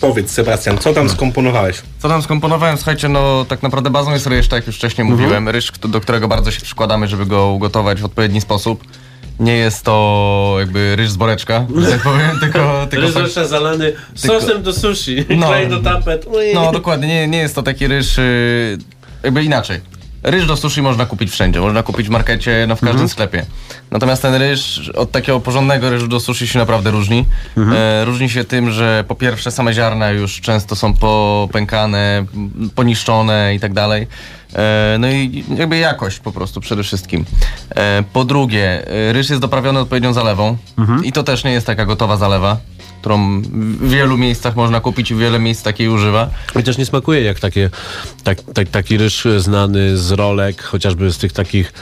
Powiedz, Sebastian, co tam skomponowałeś? Co tam skomponowałem? Słuchajcie, no tak naprawdę bazą jest ryż, tak jak już wcześniej Mhm. mówiłem. Ryż, do którego bardzo się przykładamy, żeby go ugotować w odpowiedni sposób. Nie jest to jakby ryż z boreczka, że tak powiem, tylko... tylko Ryż zawsze zalany sosem do sushi, No. klej do tapet. Ui. No dokładnie, nie, nie jest to taki ryż, y, jakby inaczej. Ryż do sushi można kupić wszędzie, można kupić w markecie, no w każdym sklepie. Natomiast ten ryż od takiego porządnego ryżu do sushi się naprawdę różni. E, różni się tym, że po pierwsze same ziarna już często są popękane, poniszczone i tak dalej. E, no i jakby jakość po prostu przede wszystkim. E, po drugie, e, ryż jest doprawiony odpowiednią zalewą i to też nie jest taka gotowa zalewa, którą w wielu miejscach można kupić i wiele miejsc takiej używa. I też nie smakuje jak takie, tak, tak, taki ryż znany z rolek, chociażby z tych takich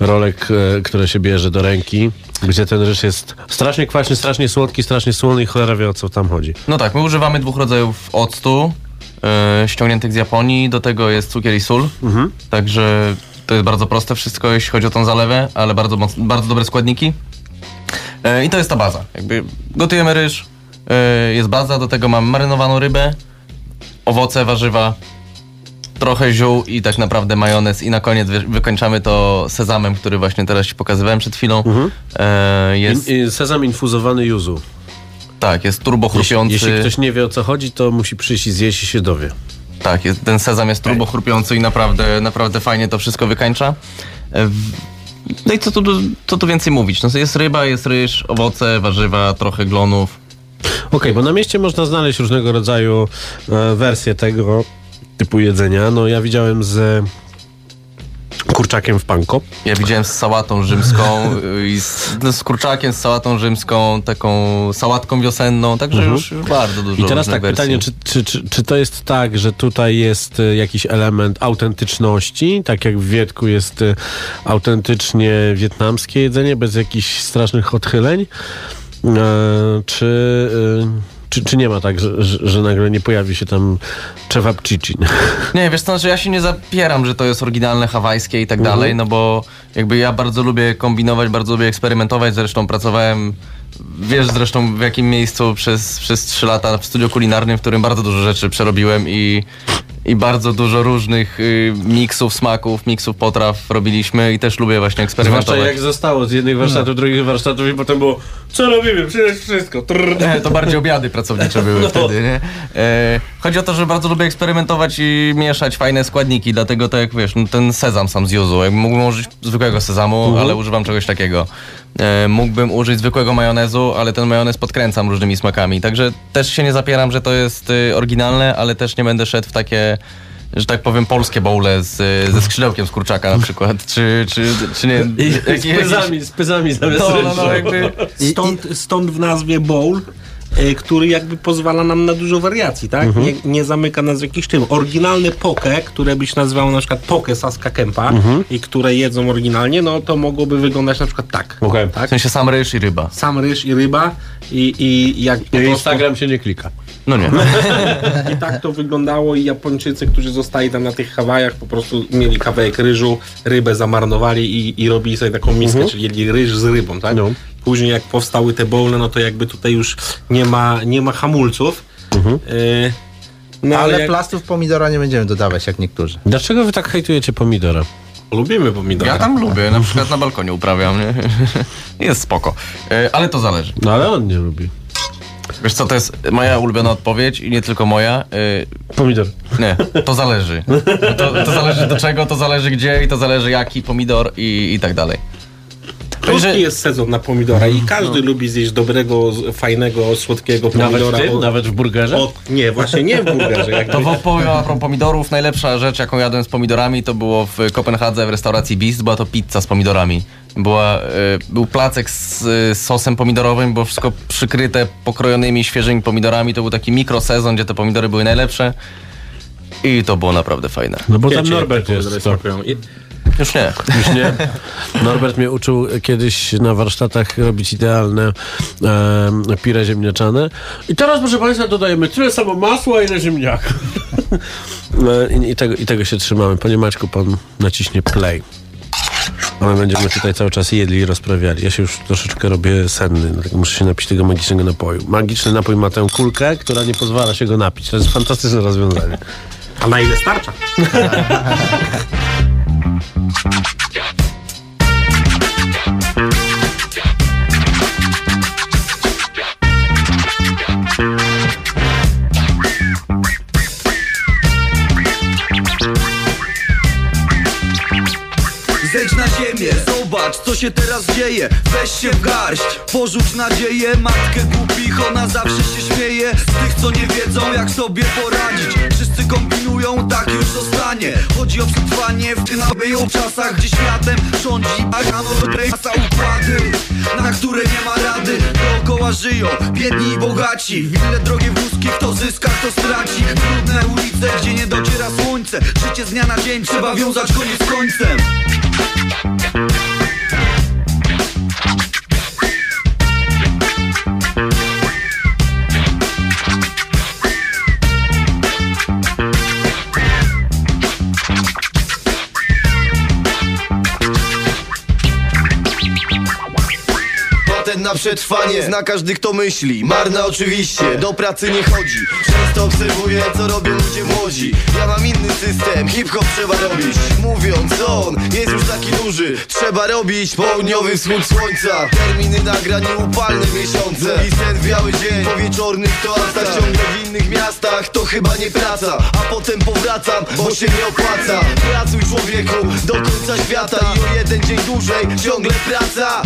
rolek, które się bierze do ręki, gdzie ten ryż jest strasznie kwaśny, strasznie słodki, strasznie słony i cholera wie o co tam chodzi. No tak, my używamy dwóch rodzajów octu ściągniętych z Japonii. Do tego jest cukier i sól. Także to jest bardzo proste wszystko, jeśli chodzi o tą zalewę, ale bardzo, bardzo dobre składniki. E, I to jest ta baza. Jakby gotujemy ryż, e, jest baza, do tego mamy marynowaną rybę, owoce, warzywa, trochę ziół i tak naprawdę majonez i na koniec wy, wykończamy to sezamem, który właśnie teraz ci pokazywałem przed chwilą. E, jest, In, in, sezam infuzowany yuzu. Tak, jest turbo Jeśli, jeśli ktoś nie wie o co chodzi, to musi przyjść i zjeść i się dowie. Tak, jest, ten sezam jest turbo chrupiący i naprawdę, naprawdę fajnie to wszystko wykańcza. E, No i co tu, co tu więcej mówić? No jest ryba, jest ryż, owoce, warzywa, trochę glonów. Okej, bo na mieście można znaleźć różnego rodzaju e, wersje tego typu jedzenia. No ja widziałem z kurczakiem w panko. Ja widziałem z sałatą rzymską y, i z, no, z kurczakiem, z sałatą rzymską, taką sałatką wiosenną, także już, już bardzo dużo I teraz tak, pytanie, wersji. czy, czy, czy, czy to jest tak, że tutaj jest e, jakiś element autentyczności, tak jak w Wietku jest e, autentycznie wietnamskie jedzenie, bez jakichś strasznych odchyleń? E, czy, e, czy, czy nie ma tak, że, że, nagle nie pojawi się tam cevapcici? Nie, wiesz co, że ja się nie zapieram, że to jest oryginalne hawajskie i tak Mhm. dalej, no bo jakby ja bardzo lubię kombinować, bardzo lubię eksperymentować, zresztą pracowałem, wiesz zresztą w jakim miejscu przez, przez 3 lata w studio kulinarnym, w którym bardzo dużo rzeczy przerobiłem i, i bardzo dużo różnych y, miksów, smaków, miksów potraw robiliśmy i też lubię właśnie Zwłaszcza eksperymentować. jak zostało z jednych warsztatów, drugich warsztatów i potem było, co robimy, przynieść wszystko. Trrr. Nie, to bardziej obiady pracownicze były No. wtedy, nie? E, chodzi o to, że bardzo lubię eksperymentować i mieszać fajne składniki, dlatego tak jak wiesz, no, ten sezam sam z Yuzu, jakbym mógłbym użyć zwykłego sezamu, Mhm. ale używam czegoś takiego. E, mógłbym użyć zwykłego majonezu, ale ten majonez podkręcam różnymi smakami, także też się nie zapieram, że to jest y, oryginalne, ale też nie będę szedł w takie że tak powiem, polskie bowle z, ze skrzydełkiem z kurczaka na przykład, czy, czy, czy nie... I z pyzami, z pyzami zamiast No, no, no, jakby... Stąd, stąd w nazwie bowl, e, który jakby pozwala nam na dużo wariacji, tak? Mhm. Nie, nie zamyka nas w jakiś tym. Oryginalne poke, które byś nazwał na przykład poke Saska Kempa Mhm. i które jedzą oryginalnie, no to mogłoby wyglądać na przykład tak. Okej. W sensie sam ryż i ryba. Sam ryż i ryba i, i jak po I prostu- Instagram się nie klika. No nie. I tak to wyglądało i Japończycy, którzy zostali tam na tych Hawajach, po prostu mieli kawałek ryżu, rybę zamarnowali i, i robili sobie taką miskę, czyli jedli ryż z rybą, tak? No. Później jak powstały te bowle, no to jakby tutaj już nie ma, nie ma hamulców. Y, no ale, Ale jak... plastów pomidora nie będziemy dodawać jak niektórzy. Dlaczego wy tak hejtujecie pomidora? lubimy pomidory. Ja tam lubię, na przykład na balkonie uprawiam, nie? Jest spoko. E, Ale to zależy. No ale on nie lubi. Wiesz co, to jest moja ulubiona odpowiedź i nie tylko moja. E, Pomidor. Nie, to zależy. To, to zależy do czego, to zależy gdzie i to zależy jaki pomidor i, i tak dalej. Krótki jest sezon na pomidora i każdy lubi zjeść dobrego, fajnego, słodkiego Nawet w pomidora. tym? od- Nawet w burgerze? od- nie, właśnie nie w burgerze. Jakby. To w powiem a propos pomidorów, najlepsza rzecz jaką jadłem z pomidorami to było w Kopenhadze w restauracji Beast, była to pizza z pomidorami. Była, e, był placek z e, sosem pomidorowym, było wszystko przykryte pokrojonymi, świeżymi pomidorami. To był taki mikrosezon, gdzie te pomidory były najlepsze. I to było naprawdę fajne. No bo tam Norbert jest. I- Już nie. Już nie? Norbert mnie uczył kiedyś na warsztatach robić idealne e, pire ziemniaczane. I teraz, proszę Państwa, dodajemy tyle samo masła, ile ziemniaka. No, i, i, tego, I tego się trzymamy. Panie Maćku, pan naciśnie play. A my będziemy tutaj cały czas jedli i rozprawiali. Ja się już troszeczkę robię senny, dlatego muszę się napić tego magicznego napoju. Magiczny napój ma tę kulkę, która nie pozwala się go napić. To jest fantastyczne rozwiązanie. A na ile starcza? Thank you. Co się teraz dzieje. Weź się w garść, porzuć nadzieję. Matkę głupich, ona zawsze się śmieje. Z tych co nie wiedzą jak sobie poradzić. Wszyscy kombinują, tak już zostanie. Chodzi o przetrwanie w tych nabyją czasach Gdzie światem rządzi masa układy Na które nie ma rady. Dookoła żyją biedni i bogaci. Wille drogie wózki, kto zyska, kto straci. Trudne ulice, gdzie nie dociera słońce. Życie z dnia na dzień, trzeba wiązać koniec końcem na przetrwanie Zna każdy kto myśli. Marna oczywiście Do pracy nie chodzi. Często obserwuję co robią ludzie młodzi. Ja mam inny system Hip-hop trzeba robić. Mówiąc on Jest już taki duży. Trzeba robić Południowy wschód słońca. Terminy nagrań upalne miesiące. I sen w biały dzień Po wieczornych toastach Ciągle w innych miastach To chyba nie praca. A potem powracam Bo się nie opłaca. Pracuj człowieku Do końca świata. I o jeden dzień dłużej Ciągle praca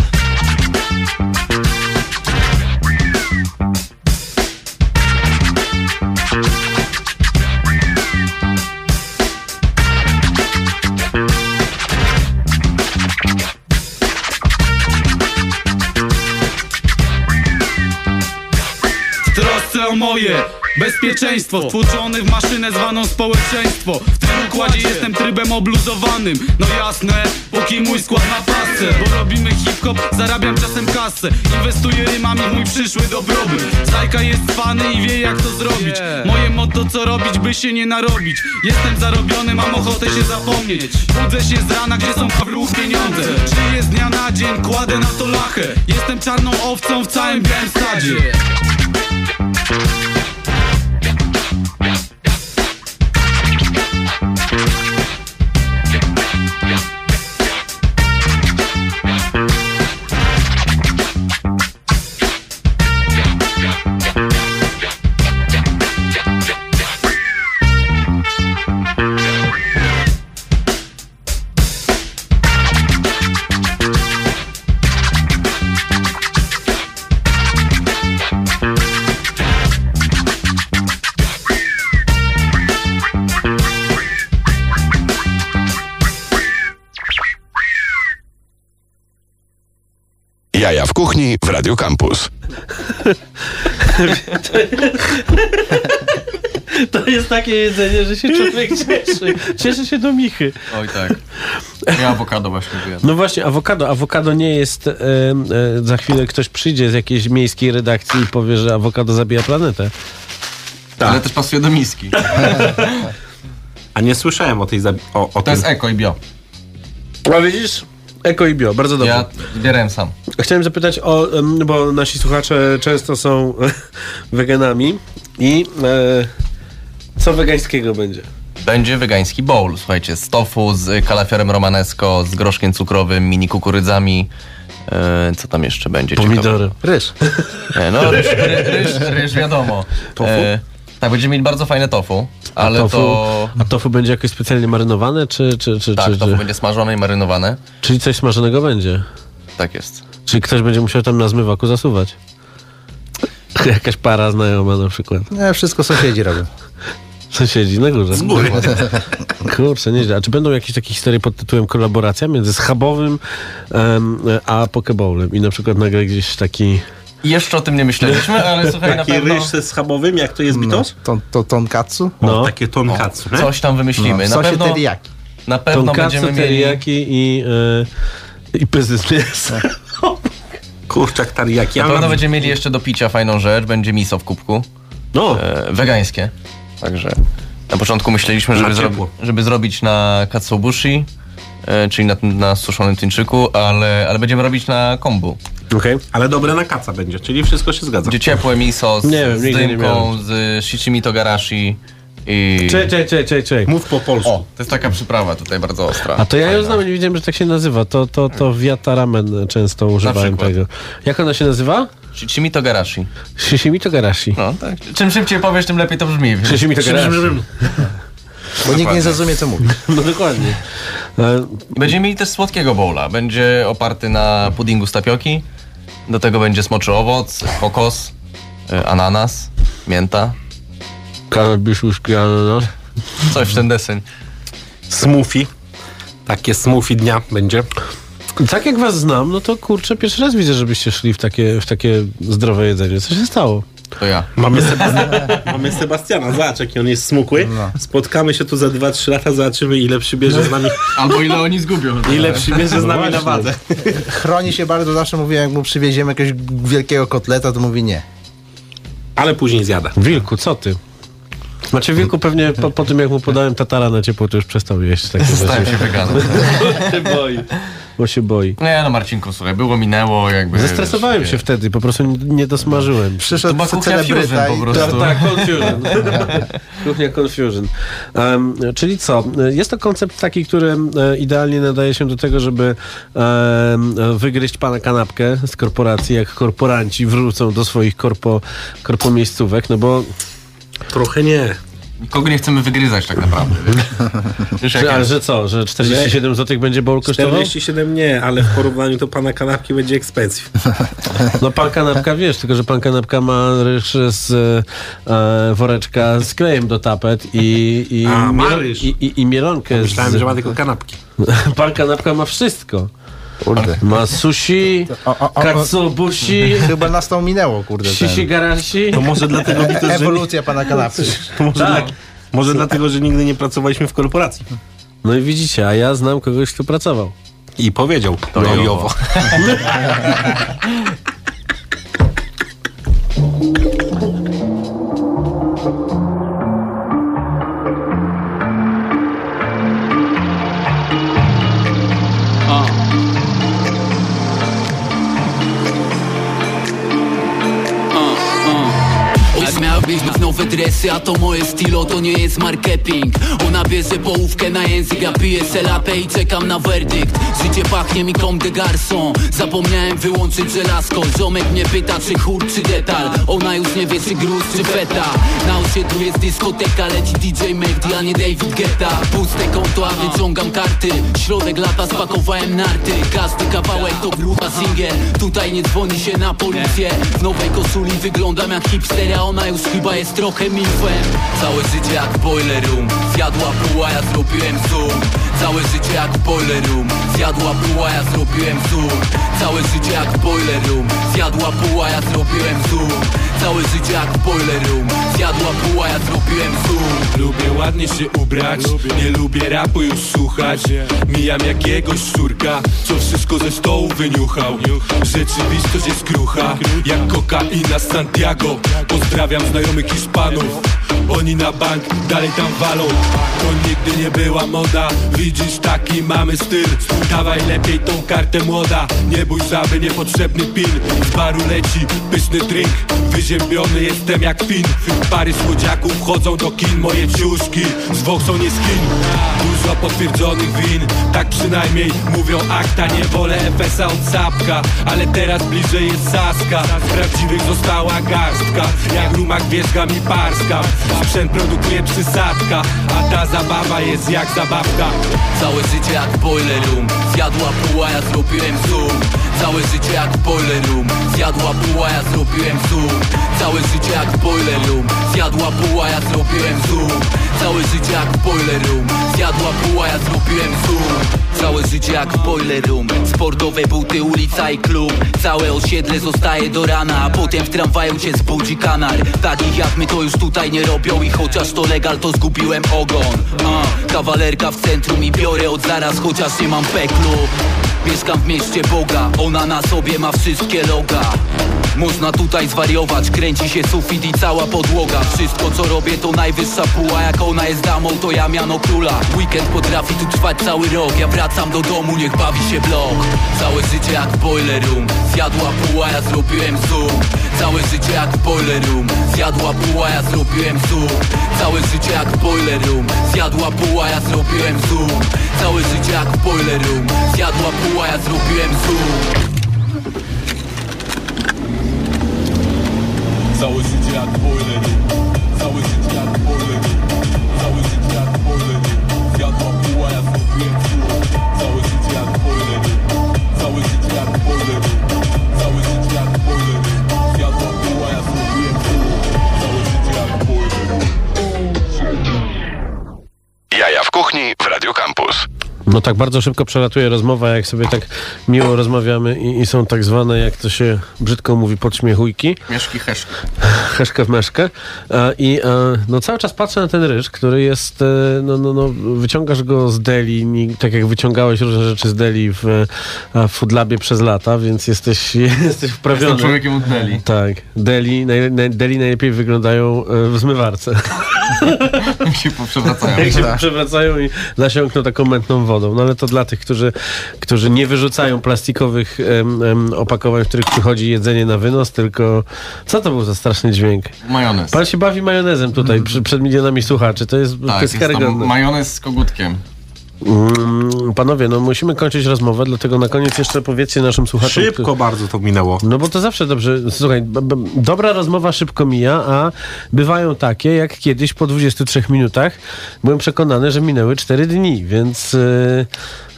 o moje bezpieczeństwo. Wtłoczony w maszynę zwaną społeczeństwo. W tym układzie jestem trybem obluzowanym. No jasne, póki mój skład na pasce Bo robimy hip-hop, zarabiam czasem kasę. Inwestuję rymami w mój przyszły dobrobyt. Zajka jest fany i wie jak to zrobić. Moje motto co robić, by się nie narobić. Jestem zarobiony, mam ochotę się zapomnieć. Budzę się z rana, gdzie są pawlów pieniądze. Żyję z dnia na dzień, kładę na to lachę. Jestem czarną owcą w całym białym stadzie kuchni w Radio Campus. To jest takie jedzenie, że się człowiek cieszy. Cieszy się do michy. Oj tak. Ja awokado właśnie wyjadam. No właśnie, awokado. Awokado nie jest. E, e, za chwilę ktoś przyjdzie z jakiejś miejskiej redakcji i powie, że awokado zabija planetę. Ale też pasuje do miski. A nie słyszałem o tej zabi- o, o To tym. jest eko i bio. A widzisz? Eko i bio, bardzo dobrze. Ja zbierałem sam. Chciałem zapytać o, bo nasi słuchacze często są weganami i e, co wegańskiego będzie? Będzie wegański bowl, słuchajcie, z tofu, z kalafiorem romanesco, z groszkiem cukrowym, mini kukurydzami. E, co tam jeszcze będzie? Pomidory. Ryż. Nie, no ryż, ry, ryż, ryż wiadomo. Tofu? E, tak, będziemy mieli bardzo fajne tofu, ale a tofu, to... A tofu będzie jakoś specjalnie marynowane, czy... czy, czy, Tak, czy, tofu czy... będzie smażone i marynowane. Czyli coś smażonego będzie? Tak jest. Czyli ktoś będzie musiał tam na zmywaku zasuwać? Jakaś para znajoma na przykład. Nie, wszystko sąsiedzi robią. Sąsiedzi na górze. Z góry. Kurczę, nieźle. A czy będą jakieś takie historie pod tytułem kolaboracja między schabowym em, a pokebowlem i na przykład nagle gdzieś taki... Jeszcze o tym nie myśleliśmy, ale słuchaj, na Taki pewno ryż ze schabowym, jak to jest bitos? To, to tonkatsu? No. O, takie tonkatsu. nie? coś tam wymyślimy. No, na sosie pewno teriyaki. Na pewno Tonkatsu, będziemy mieli... teriyaki i, e, i z mięsa. Kurczak teriyaki. Na pewno mam- będziemy mieli jeszcze do picia fajną rzecz, będzie miso w kubku. No. E, wegańskie. Także na początku myśleliśmy, żeby, Na zro żeby zrobić na katsuobushi, e, czyli na, na suszonym tuńczyku, ale, ale będziemy robić na kombu. Okej. Ale dobre na kaca będzie, czyli wszystko się zgadza. Będzie ciepłe miso z, Nie wiem, z dymką, z shichimi togarashi i... Czekaj, czekaj, czekaj, czekaj, czekaj. Mów po polsku. O, to jest taka przyprawa tutaj bardzo ostra. A to ja ją Fajna. znam, nie wiedziałem, że tak się nazywa. To, to, to wiata ramen często używałem tego. Jak ona się nazywa? Shichimi togarashi. Shishimi to garashi. No, tak. Czym szybciej powiesz, tym lepiej to brzmi. Shishimi to garashi. Bo nikt nie zrozumie, co mówi. No dokładnie. E, Będziemy mieli też słodkiego bowla. Będzie oparty na puddingu z tapioki. Do tego będzie smoczy owoc, kokos, y, ananas, mięta. Whisky, ananas. Coś w ten deseń. Smoothie. Takie smoothie dnia będzie. Tak jak was znam, no to kurczę, pierwszy raz widzę, żebyście szli w takie, w takie zdrowe jedzenie. Co się stało? To ja. Mamy, Sebastiana, mamy Sebastiana, zobacz jaki on jest smukły. Spotkamy się tu za 2-3 lata, zobaczymy ile przybierze z nami, Albo ile oni zgubią. ile przybierze z nami na właśnie. wadze. Chroni się bardzo, zawsze mówię, jak mu przywieziemy jakiegoś wielkiego kotleta, to mówi nie. Ale później zjada. Wilku, co ty? Znaczy Wilku pewnie po, po tym, jak mu podałem tatara na ciepło, to już przestał jeść takie Stałem się weganem. Bo się boi. Bo się boi. Nie no Marcinku, słuchaj, było, minęło, jakby... Zestresowałem wiesz, się wtedy, po prostu nie, nie dosmażyłem. To Przyszedł kuchnia celebryta i... po prostu. Tak, tak, confusion. Kuchnia confusion. Um, czyli co? Jest to koncept taki, który idealnie nadaje się do tego, żeby em, wygryźć pana kanapkę z korporacji, jak korporanci wrócą do swoich korpo, korpo miejscówek, no bo Trochę nie. Nikogo nie chcemy wygryzać tak naprawdę. Wiesz, że, ale że co, że 47 zł będzie bowl kosztował? 47 nie, ale w porównaniu to pana kanapki będzie expensive. No pan kanapka wiesz, tylko że pan kanapka ma ryż z e, woreczka z klejem do tapet i, i, A, ma mielo- ryż. i, i, i mielonkę. Myślałem, z, że ma tylko kanapki. Pan kanapka ma wszystko. Kurde. Ma sushi, katsuobushi, chyba nas to minęło, kurde. shishi garashi. To może dlatego, że, Ewolucja pana kanapy. to może, Tak. dla, może dlatego, że nigdy nie pracowaliśmy w korporacji. No i widzicie, a ja znam kogoś, kto pracował. I powiedział. To no i to moje stylo, to nie jest marketing. Ona bierze połówkę na język, ja piję selapę i czekam na werdykt. Życie pachnie mi comme de Zapomniałem wyłączyć żelazko. Ziomek mnie pyta, czy chór, czy detal. Ona już nie wie, czy gruz, czy feta. Na osiedlu jest dyskoteka, leci DJ Mehdi, a nie David Guetta. Puste konto, a wyciągam karty. Środek lata spakowałem narty Każdy kawałek to grupa singiel. Tutaj nie dzwoni się na policję. W nowej koszuli wyglądam jak hipster A ona już chyba jest trochę milfem Całe życie jak boiler room. Zjadła buła, ja zrobiłem zoom Całe życie jak boiler room. Zjadła buła, ja zrobiłem zoom. Całe życie jak boiler room. Zjadła buła, ja zrobiłem zoom. Całe życie jak boiler room. Zjadła buła, ja zrobiłem zoom. Lubię ładnie się ubrać. Nie lubię rapu już słuchać. Mijam jakiegoś szczurka Co wszystko ze stołu wyniuchał. Rzeczywistość jest krucha Jak kokaina z Santiago. Pozdrawiam znajomych Hiszpanów Oni na bank dalej tam walą. To nigdy nie była moda. Widzisz taki mamy styl. Dawaj lepiej tą kartę młoda. Nie bój żaby niepotrzebny pin Z baru leci pyszny drink. Wyziębiony jestem jak fin. Pary słodziaków chodzą do kin. Moje ciuszki z Vauxhall nie skin Dużo potwierdzonych win. Tak przynajmniej mówią akta. Nie wolę FS-a od Sapka. Ale teraz bliżej jest Saska. Z prawdziwych została garstka. Jak rumak wierzga mi parska Sprzęt produkuje przysadka A ta zabawa jest jak zabawka. Całe życie jak boiler room Zjadła buła, ja zrobiłem zoom Całe życie jak boiler room. Zjadła buła, ja zrobiłem zoom. Całe życie jak boiler room. Zjadła buła, ja zrobiłem zoom. Całe życie jak boiler room. Zjadła buła, ja zrobiłem zoom. Całe życie jak boiler room. Sportowe buty, ulica i klub. Całe osiedle zostaje do rana A potem w tramwaju cię zbudzi kanar Takich jak my to już tutaj nie robią I chociaż to legal to zgubiłem ogon. Kawalerka w centrum i biorę od zaraz Chociaż nie mam peklu Mieszkam w mieście Boga. Ona na sobie ma wszystkie loga Można tutaj zwariować Kręci się sufit i cała podłoga. Wszystko co robię to najwyższa puła. Jak ona jest damą to ja miano króla. Weekend potrafi tu trwać cały rok. Ja wracam do domu, niech bawi się blok. Całe życie jak boiler room. Zjadła puła, ja zrobiłem zoom Całe życie jak boiler room. Zjadła puła, ja zrobiłem zoom Całe życie jak boiler room. Zjadła puła, ja zrobiłem zoom Całe życie jak boiler room. Zjadła puła, ja zrobiłem zoom Całe życie jak boiler No tak bardzo szybko przelatuje rozmowa, jak sobie tak miło rozmawiamy i, i są tak zwane, jak to się brzydko mówi, podśmiechujki. Mieszki heszki. Heszkę w meszkę. I no cały czas patrzę na ten ryż, który jest, e, no, no, no wyciągasz go z deli, tak jak wyciągałeś różne rzeczy z deli w, w Foodlabie przez lata, więc jesteś, jesteś wprawiony. Jestem człowiekiem od deli. Tak. Deli, naj, naj, deli najlepiej wyglądają e, w zmywarce. Jak się poprzewracają. Jak się Tak. przewracają i nasiąkną taką mętną wodą. No ale to dla tych, którzy, którzy nie wyrzucają plastikowych em, em, opakowań, w których przychodzi jedzenie na wynos, tylko co to był za straszny dźwięk? Majonez. Pan się bawi majonezem tutaj przy, przed milionami słuchaczy. To jest, to Tak, jest jest karygodne. majonez z kogutkiem. Mm, Panowie, no musimy kończyć rozmowę, dlatego na koniec jeszcze powiedzcie naszym słuchaczom... Szybko bardzo to minęło. No bo to zawsze dobrze. Słuchaj, dobra rozmowa szybko mija, a bywają takie, jak kiedyś po 23 minutach byłem przekonany, że minęły 4 dni, więc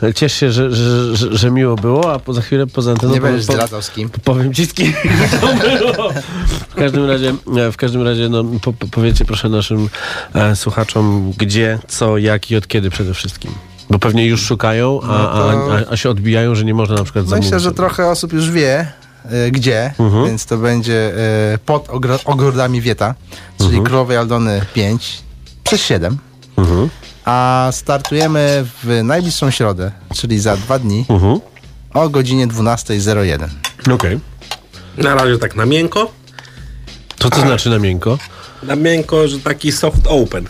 yy, ciesz się, że, że, że, że miło było, a po, za chwilę poza anteną... Nie powiem- będziesz zdradzał z kim. Powiem ci z kim to było. W każdym razie, e, w każdym razie no, po, po, powiedzcie proszę naszym e, słuchaczom, gdzie, co, jak i od kiedy przede wszystkim. Bo pewnie już szukają, a, No to- a, a, się odbijają, że nie można na przykład zamówić. Myślę, że trochę osób już wie, e, gdzie, Mhm. więc to będzie e, pod ogro- ogrodami Wieta, czyli Mhm. Królowej Aldony 5 przez 7. Mhm. A startujemy w najbliższą środę, czyli za dwa dni Mhm. o godzinie 12.01. Okej. Na razie tak na miękko. Co to znaczy na miękko? Na miękko, że taki soft open.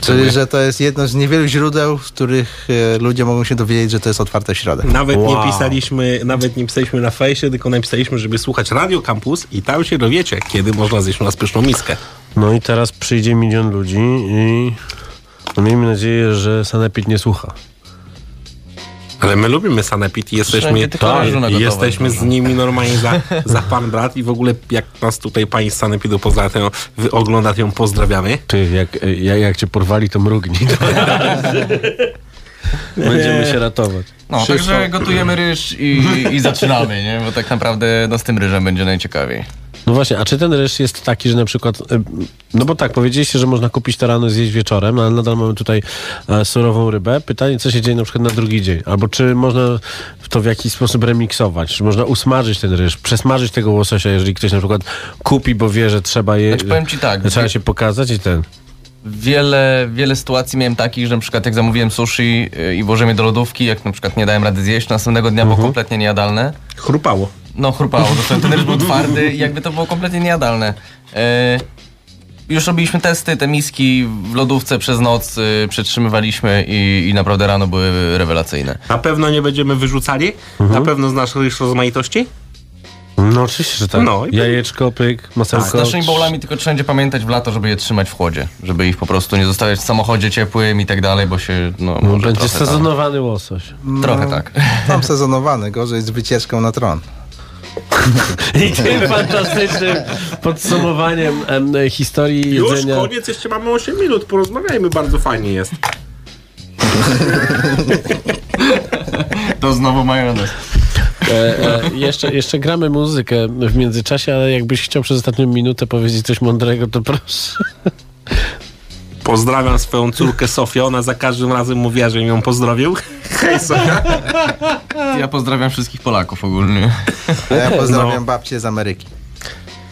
Czyli, że to jest jedno z niewielu źródeł, z których e, ludzie mogą się dowiedzieć, że to jest otwarte w środę. Nawet Wow. nie pisaliśmy, nawet nie pisaliśmy na fejsie, tylko napisaliśmy, żeby słuchać Radio Campus i tam się dowiecie, kiedy można zjeść u nas pyszną miskę. No i teraz przyjdzie milion ludzi i no miejmy nadzieję, że Sanepid nie słucha. Ale my lubimy Sanepid i jesteśmy, tak, i gotowe jesteśmy z można. nimi normalnie za, za pan brat i w ogóle jak nas tutaj pani z Sanepidu pozdrawiają, wy oglądają, pozdrawiamy. Ty, jak, jak, jak cię porwali, to mrugnij. Będziemy się ratować. No, także gotujemy ryż i, i zaczynamy, nie? Bo tak naprawdę no, z tym ryżem będzie najciekawiej. No właśnie, a czy ten ryż jest taki, że na przykład, y, no bo tak, powiedzieliście, że można kupić to rano i zjeść wieczorem, no ale nadal mamy tutaj e, surową rybę. Pytanie, co się dzieje na przykład na drugi dzień? Albo czy można to w jakiś sposób remiksować? Czy można usmażyć ten ryż, przesmażyć tego łososia, jeżeli ktoś na przykład kupi, bo wie, że trzeba je... Znaczy, powiem ci tak, Trzeba się pokazać i ten... Wiele, wiele sytuacji miałem takich, że na przykład jak zamówiłem sushi y, i włożyłem je do lodówki, jak na przykład nie dałem rady zjeść, następnego dnia było kompletnie niejadalne. Chrupało. No chrupało, dosłownie ten ryż był twardy i jakby to było kompletnie niejadalne. E, już robiliśmy testy, te miski w lodówce przez noc y, przetrzymywaliśmy i, i naprawdę rano były rewelacyjne. Na pewno nie będziemy wyrzucali, na pewno znasz ryż rozmaitości. No oczywiście, że tak. No i Jajeczko, pyk, Z masełko. naszymi bowlami tylko wszędzie pamiętać w lato, żeby je trzymać w chłodzie. Żeby ich po prostu nie zostawiać w samochodzie ciepłym i tak dalej, bo się no, No, może będzie tam- sezonowany łosoś. Trochę tak. Tam sezonowany, gorzej z wycieczką na tron. I tym fantastycznym podsumowaniem em, historii Już jedzenia. koniec, jeszcze mamy 8 minut, porozmawiajmy, bardzo fajnie jest. To znowu majonez. E, e, jeszcze, jeszcze gramy muzykę w międzyczasie, ale jakbyś chciał przez ostatnią minutę powiedzieć coś mądrego, to proszę. Pozdrawiam swoją córkę Sofię, ona za każdym razem mówiła, że ją pozdrowił. Hej Sofia. Ja pozdrawiam wszystkich Polaków ogólnie. A ja pozdrawiam No. babcię z Ameryki.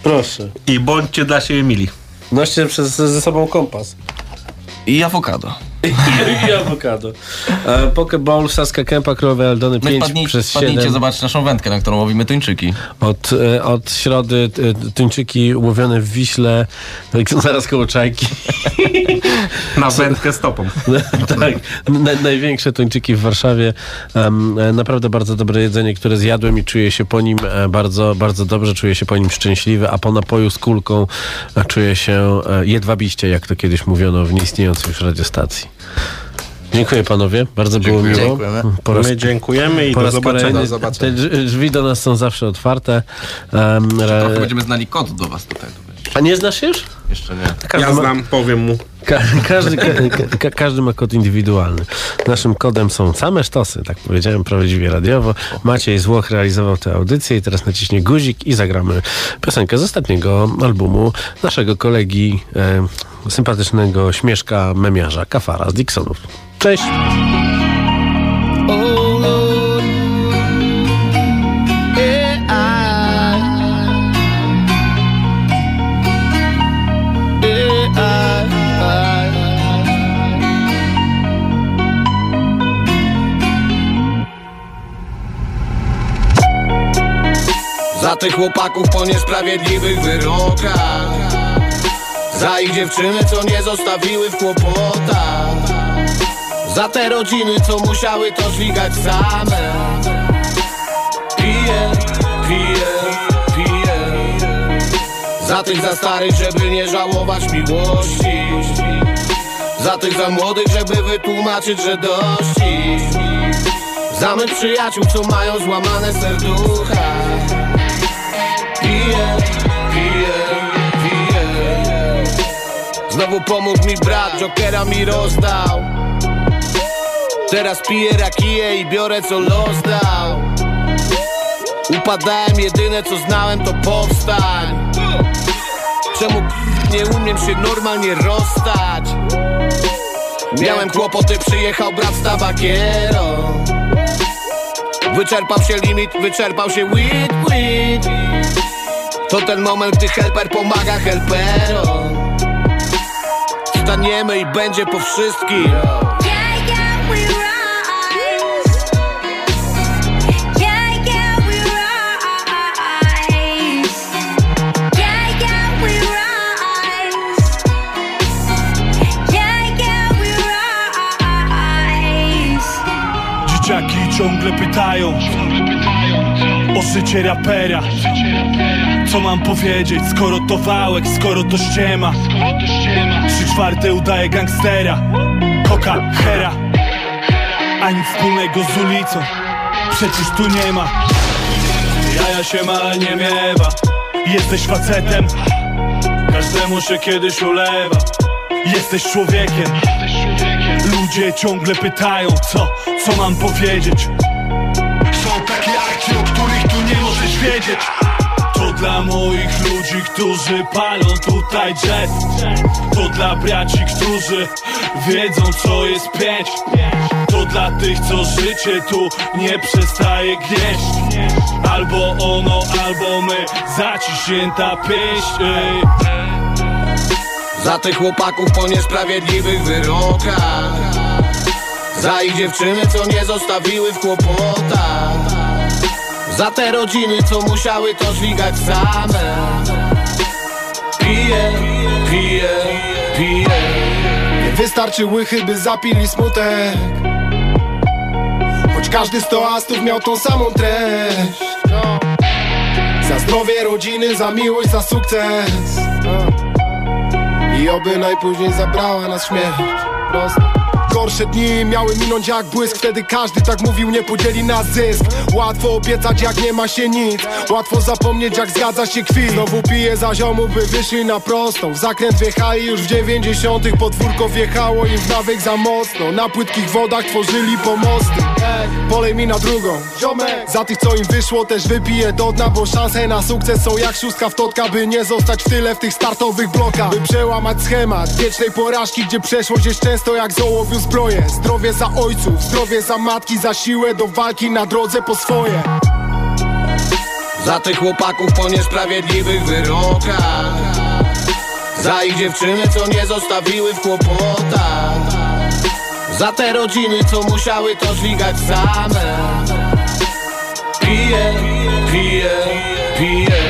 Proszę. I bądźcie dla siebie mili. Noście przez, ze sobą kompas. I awokado. I, i awokado. E, Pokeball, Saska Kępa, Królowe Eldony No i 5 wpadnij, przez wpadnijcie 7. zobaczyć naszą wędkę, na którą łowimy tuńczyki. Od, e, od środy e, tuńczyki łowione w Wiśle, tak, zaraz koło Czajki. Na wędkę stopą. tak, na, największe tuńczyki w Warszawie. E, naprawdę bardzo dobre jedzenie, które zjadłem i czuję się po nim e, bardzo, bardzo dobrze, czuję się po nim szczęśliwy, a po napoju z kulką e, czuję się jedwabiście, jak to kiedyś mówiono w nieistniejącej już radiostacji. Dziękuję panowie, bardzo było miło. Dziękujemy. Po raz, My dziękujemy i po do zobaczenia. Do zobaczenia. te drz- drzwi do nas są zawsze otwarte. Em, Trochę będziemy znali kod do was tutaj. a nie znasz już? Jeszcze nie. Każdy Ja ma- znam, powiem mu. Ka każdy, ka ka każdy ma kod indywidualny. Naszym kodem są same sztosy, tak powiedziałem prawdziwie radiowo. Maciej Złoch realizował tę audycję i teraz naciśnie guzik i zagramy piosenkę z ostatniego albumu naszego kolegi e, sympatycznego śmieszka memiarza Kafara z Dixonów. Cześć! Za tych chłopaków po niesprawiedliwych wyrokach. Za ich dziewczyny, co nie zostawiły w kłopotach. Za te rodziny, co musiały to dźwigać same. Piję, piję, piję Za tych za starych, żeby nie żałować miłości. Za tych za młodych, żeby wytłumaczyć, że dości Za mych przyjaciół, co mają złamane serducha Piję, piję, piję Znowu pomógł mi brat, Jokera mi rozdał. Teraz piję rakiję i biorę co los dał. Upadałem, jedyne co znałem to powstań. Czemu nie umiem się normalnie rozstać? Miałem kłopoty, przyjechał brat z tabakierą. Wyczerpał się limit, wyczerpał się weed, weed To ten moment, gdy helper pomaga helperom. Staniemy i będzie po wszystkim. Dzieciaki ciągle pytają. O życie rapera Co mam powiedzieć, skoro to wałek, skoro to ściema? Trzy czwarte udaje gangstera Koka, hera. A nic wspólnego z ulicą Przecież tu nie ma. Jaja się ma, nie miewa Jesteś facetem. Każdemu się kiedyś ulewa Jesteś człowiekiem. Ludzie ciągle pytają, co, co mam powiedzieć ludzi, którzy palą tutaj jazz To dla braci, którzy wiedzą co jest pięć. To dla tych, co życie tu nie przestaje gnieść. Albo ono, albo my, zaciśnięta ej. Za tych chłopaków po niesprawiedliwych wyrokach. Za ich dziewczyny, co nie zostawiły w kłopotach. Za te rodziny, co musiały to dźwigać same Piję, piję, piję Nie wystarczy łychy, by zapili smutek. Choć każdy z toastów miał tą samą treść. Za zdrowie rodziny, za miłość, za sukces. I oby najpóźniej zabrała nas śmierć. Prosto Gorsze dni miały minąć jak błysk. Wtedy każdy tak mówił, nie podzieli na zysk. Łatwo obiecać jak nie ma się nic. Łatwo zapomnieć jak zgadza się kwit. Znowu piję za ziomu, by wyszli na prostą. W zakręt wjechali już w dziewięćdziesiątych. Podwórko wjechało im w nawyk za mocno. Na płytkich wodach tworzyli pomosty. Ej, Polej mi na drugą. Za tych co im wyszło też wypiję do dna Bo szanse na sukces są jak szóstka w totka By nie zostać w tyle w tych startowych blokach. By przełamać schemat wiecznej porażki Gdzie przeszłość jest często jak zołowiu zbroję Zdrowie za ojców, zdrowie za matki Za siłę do walki na drodze po swoje. Za tych chłopaków po niesprawiedliwych wyrokach. Za ich dziewczyny, co nie zostawiły w kłopotach. Za te rodziny, co musiały to dźwigać same. Piję, piję, piję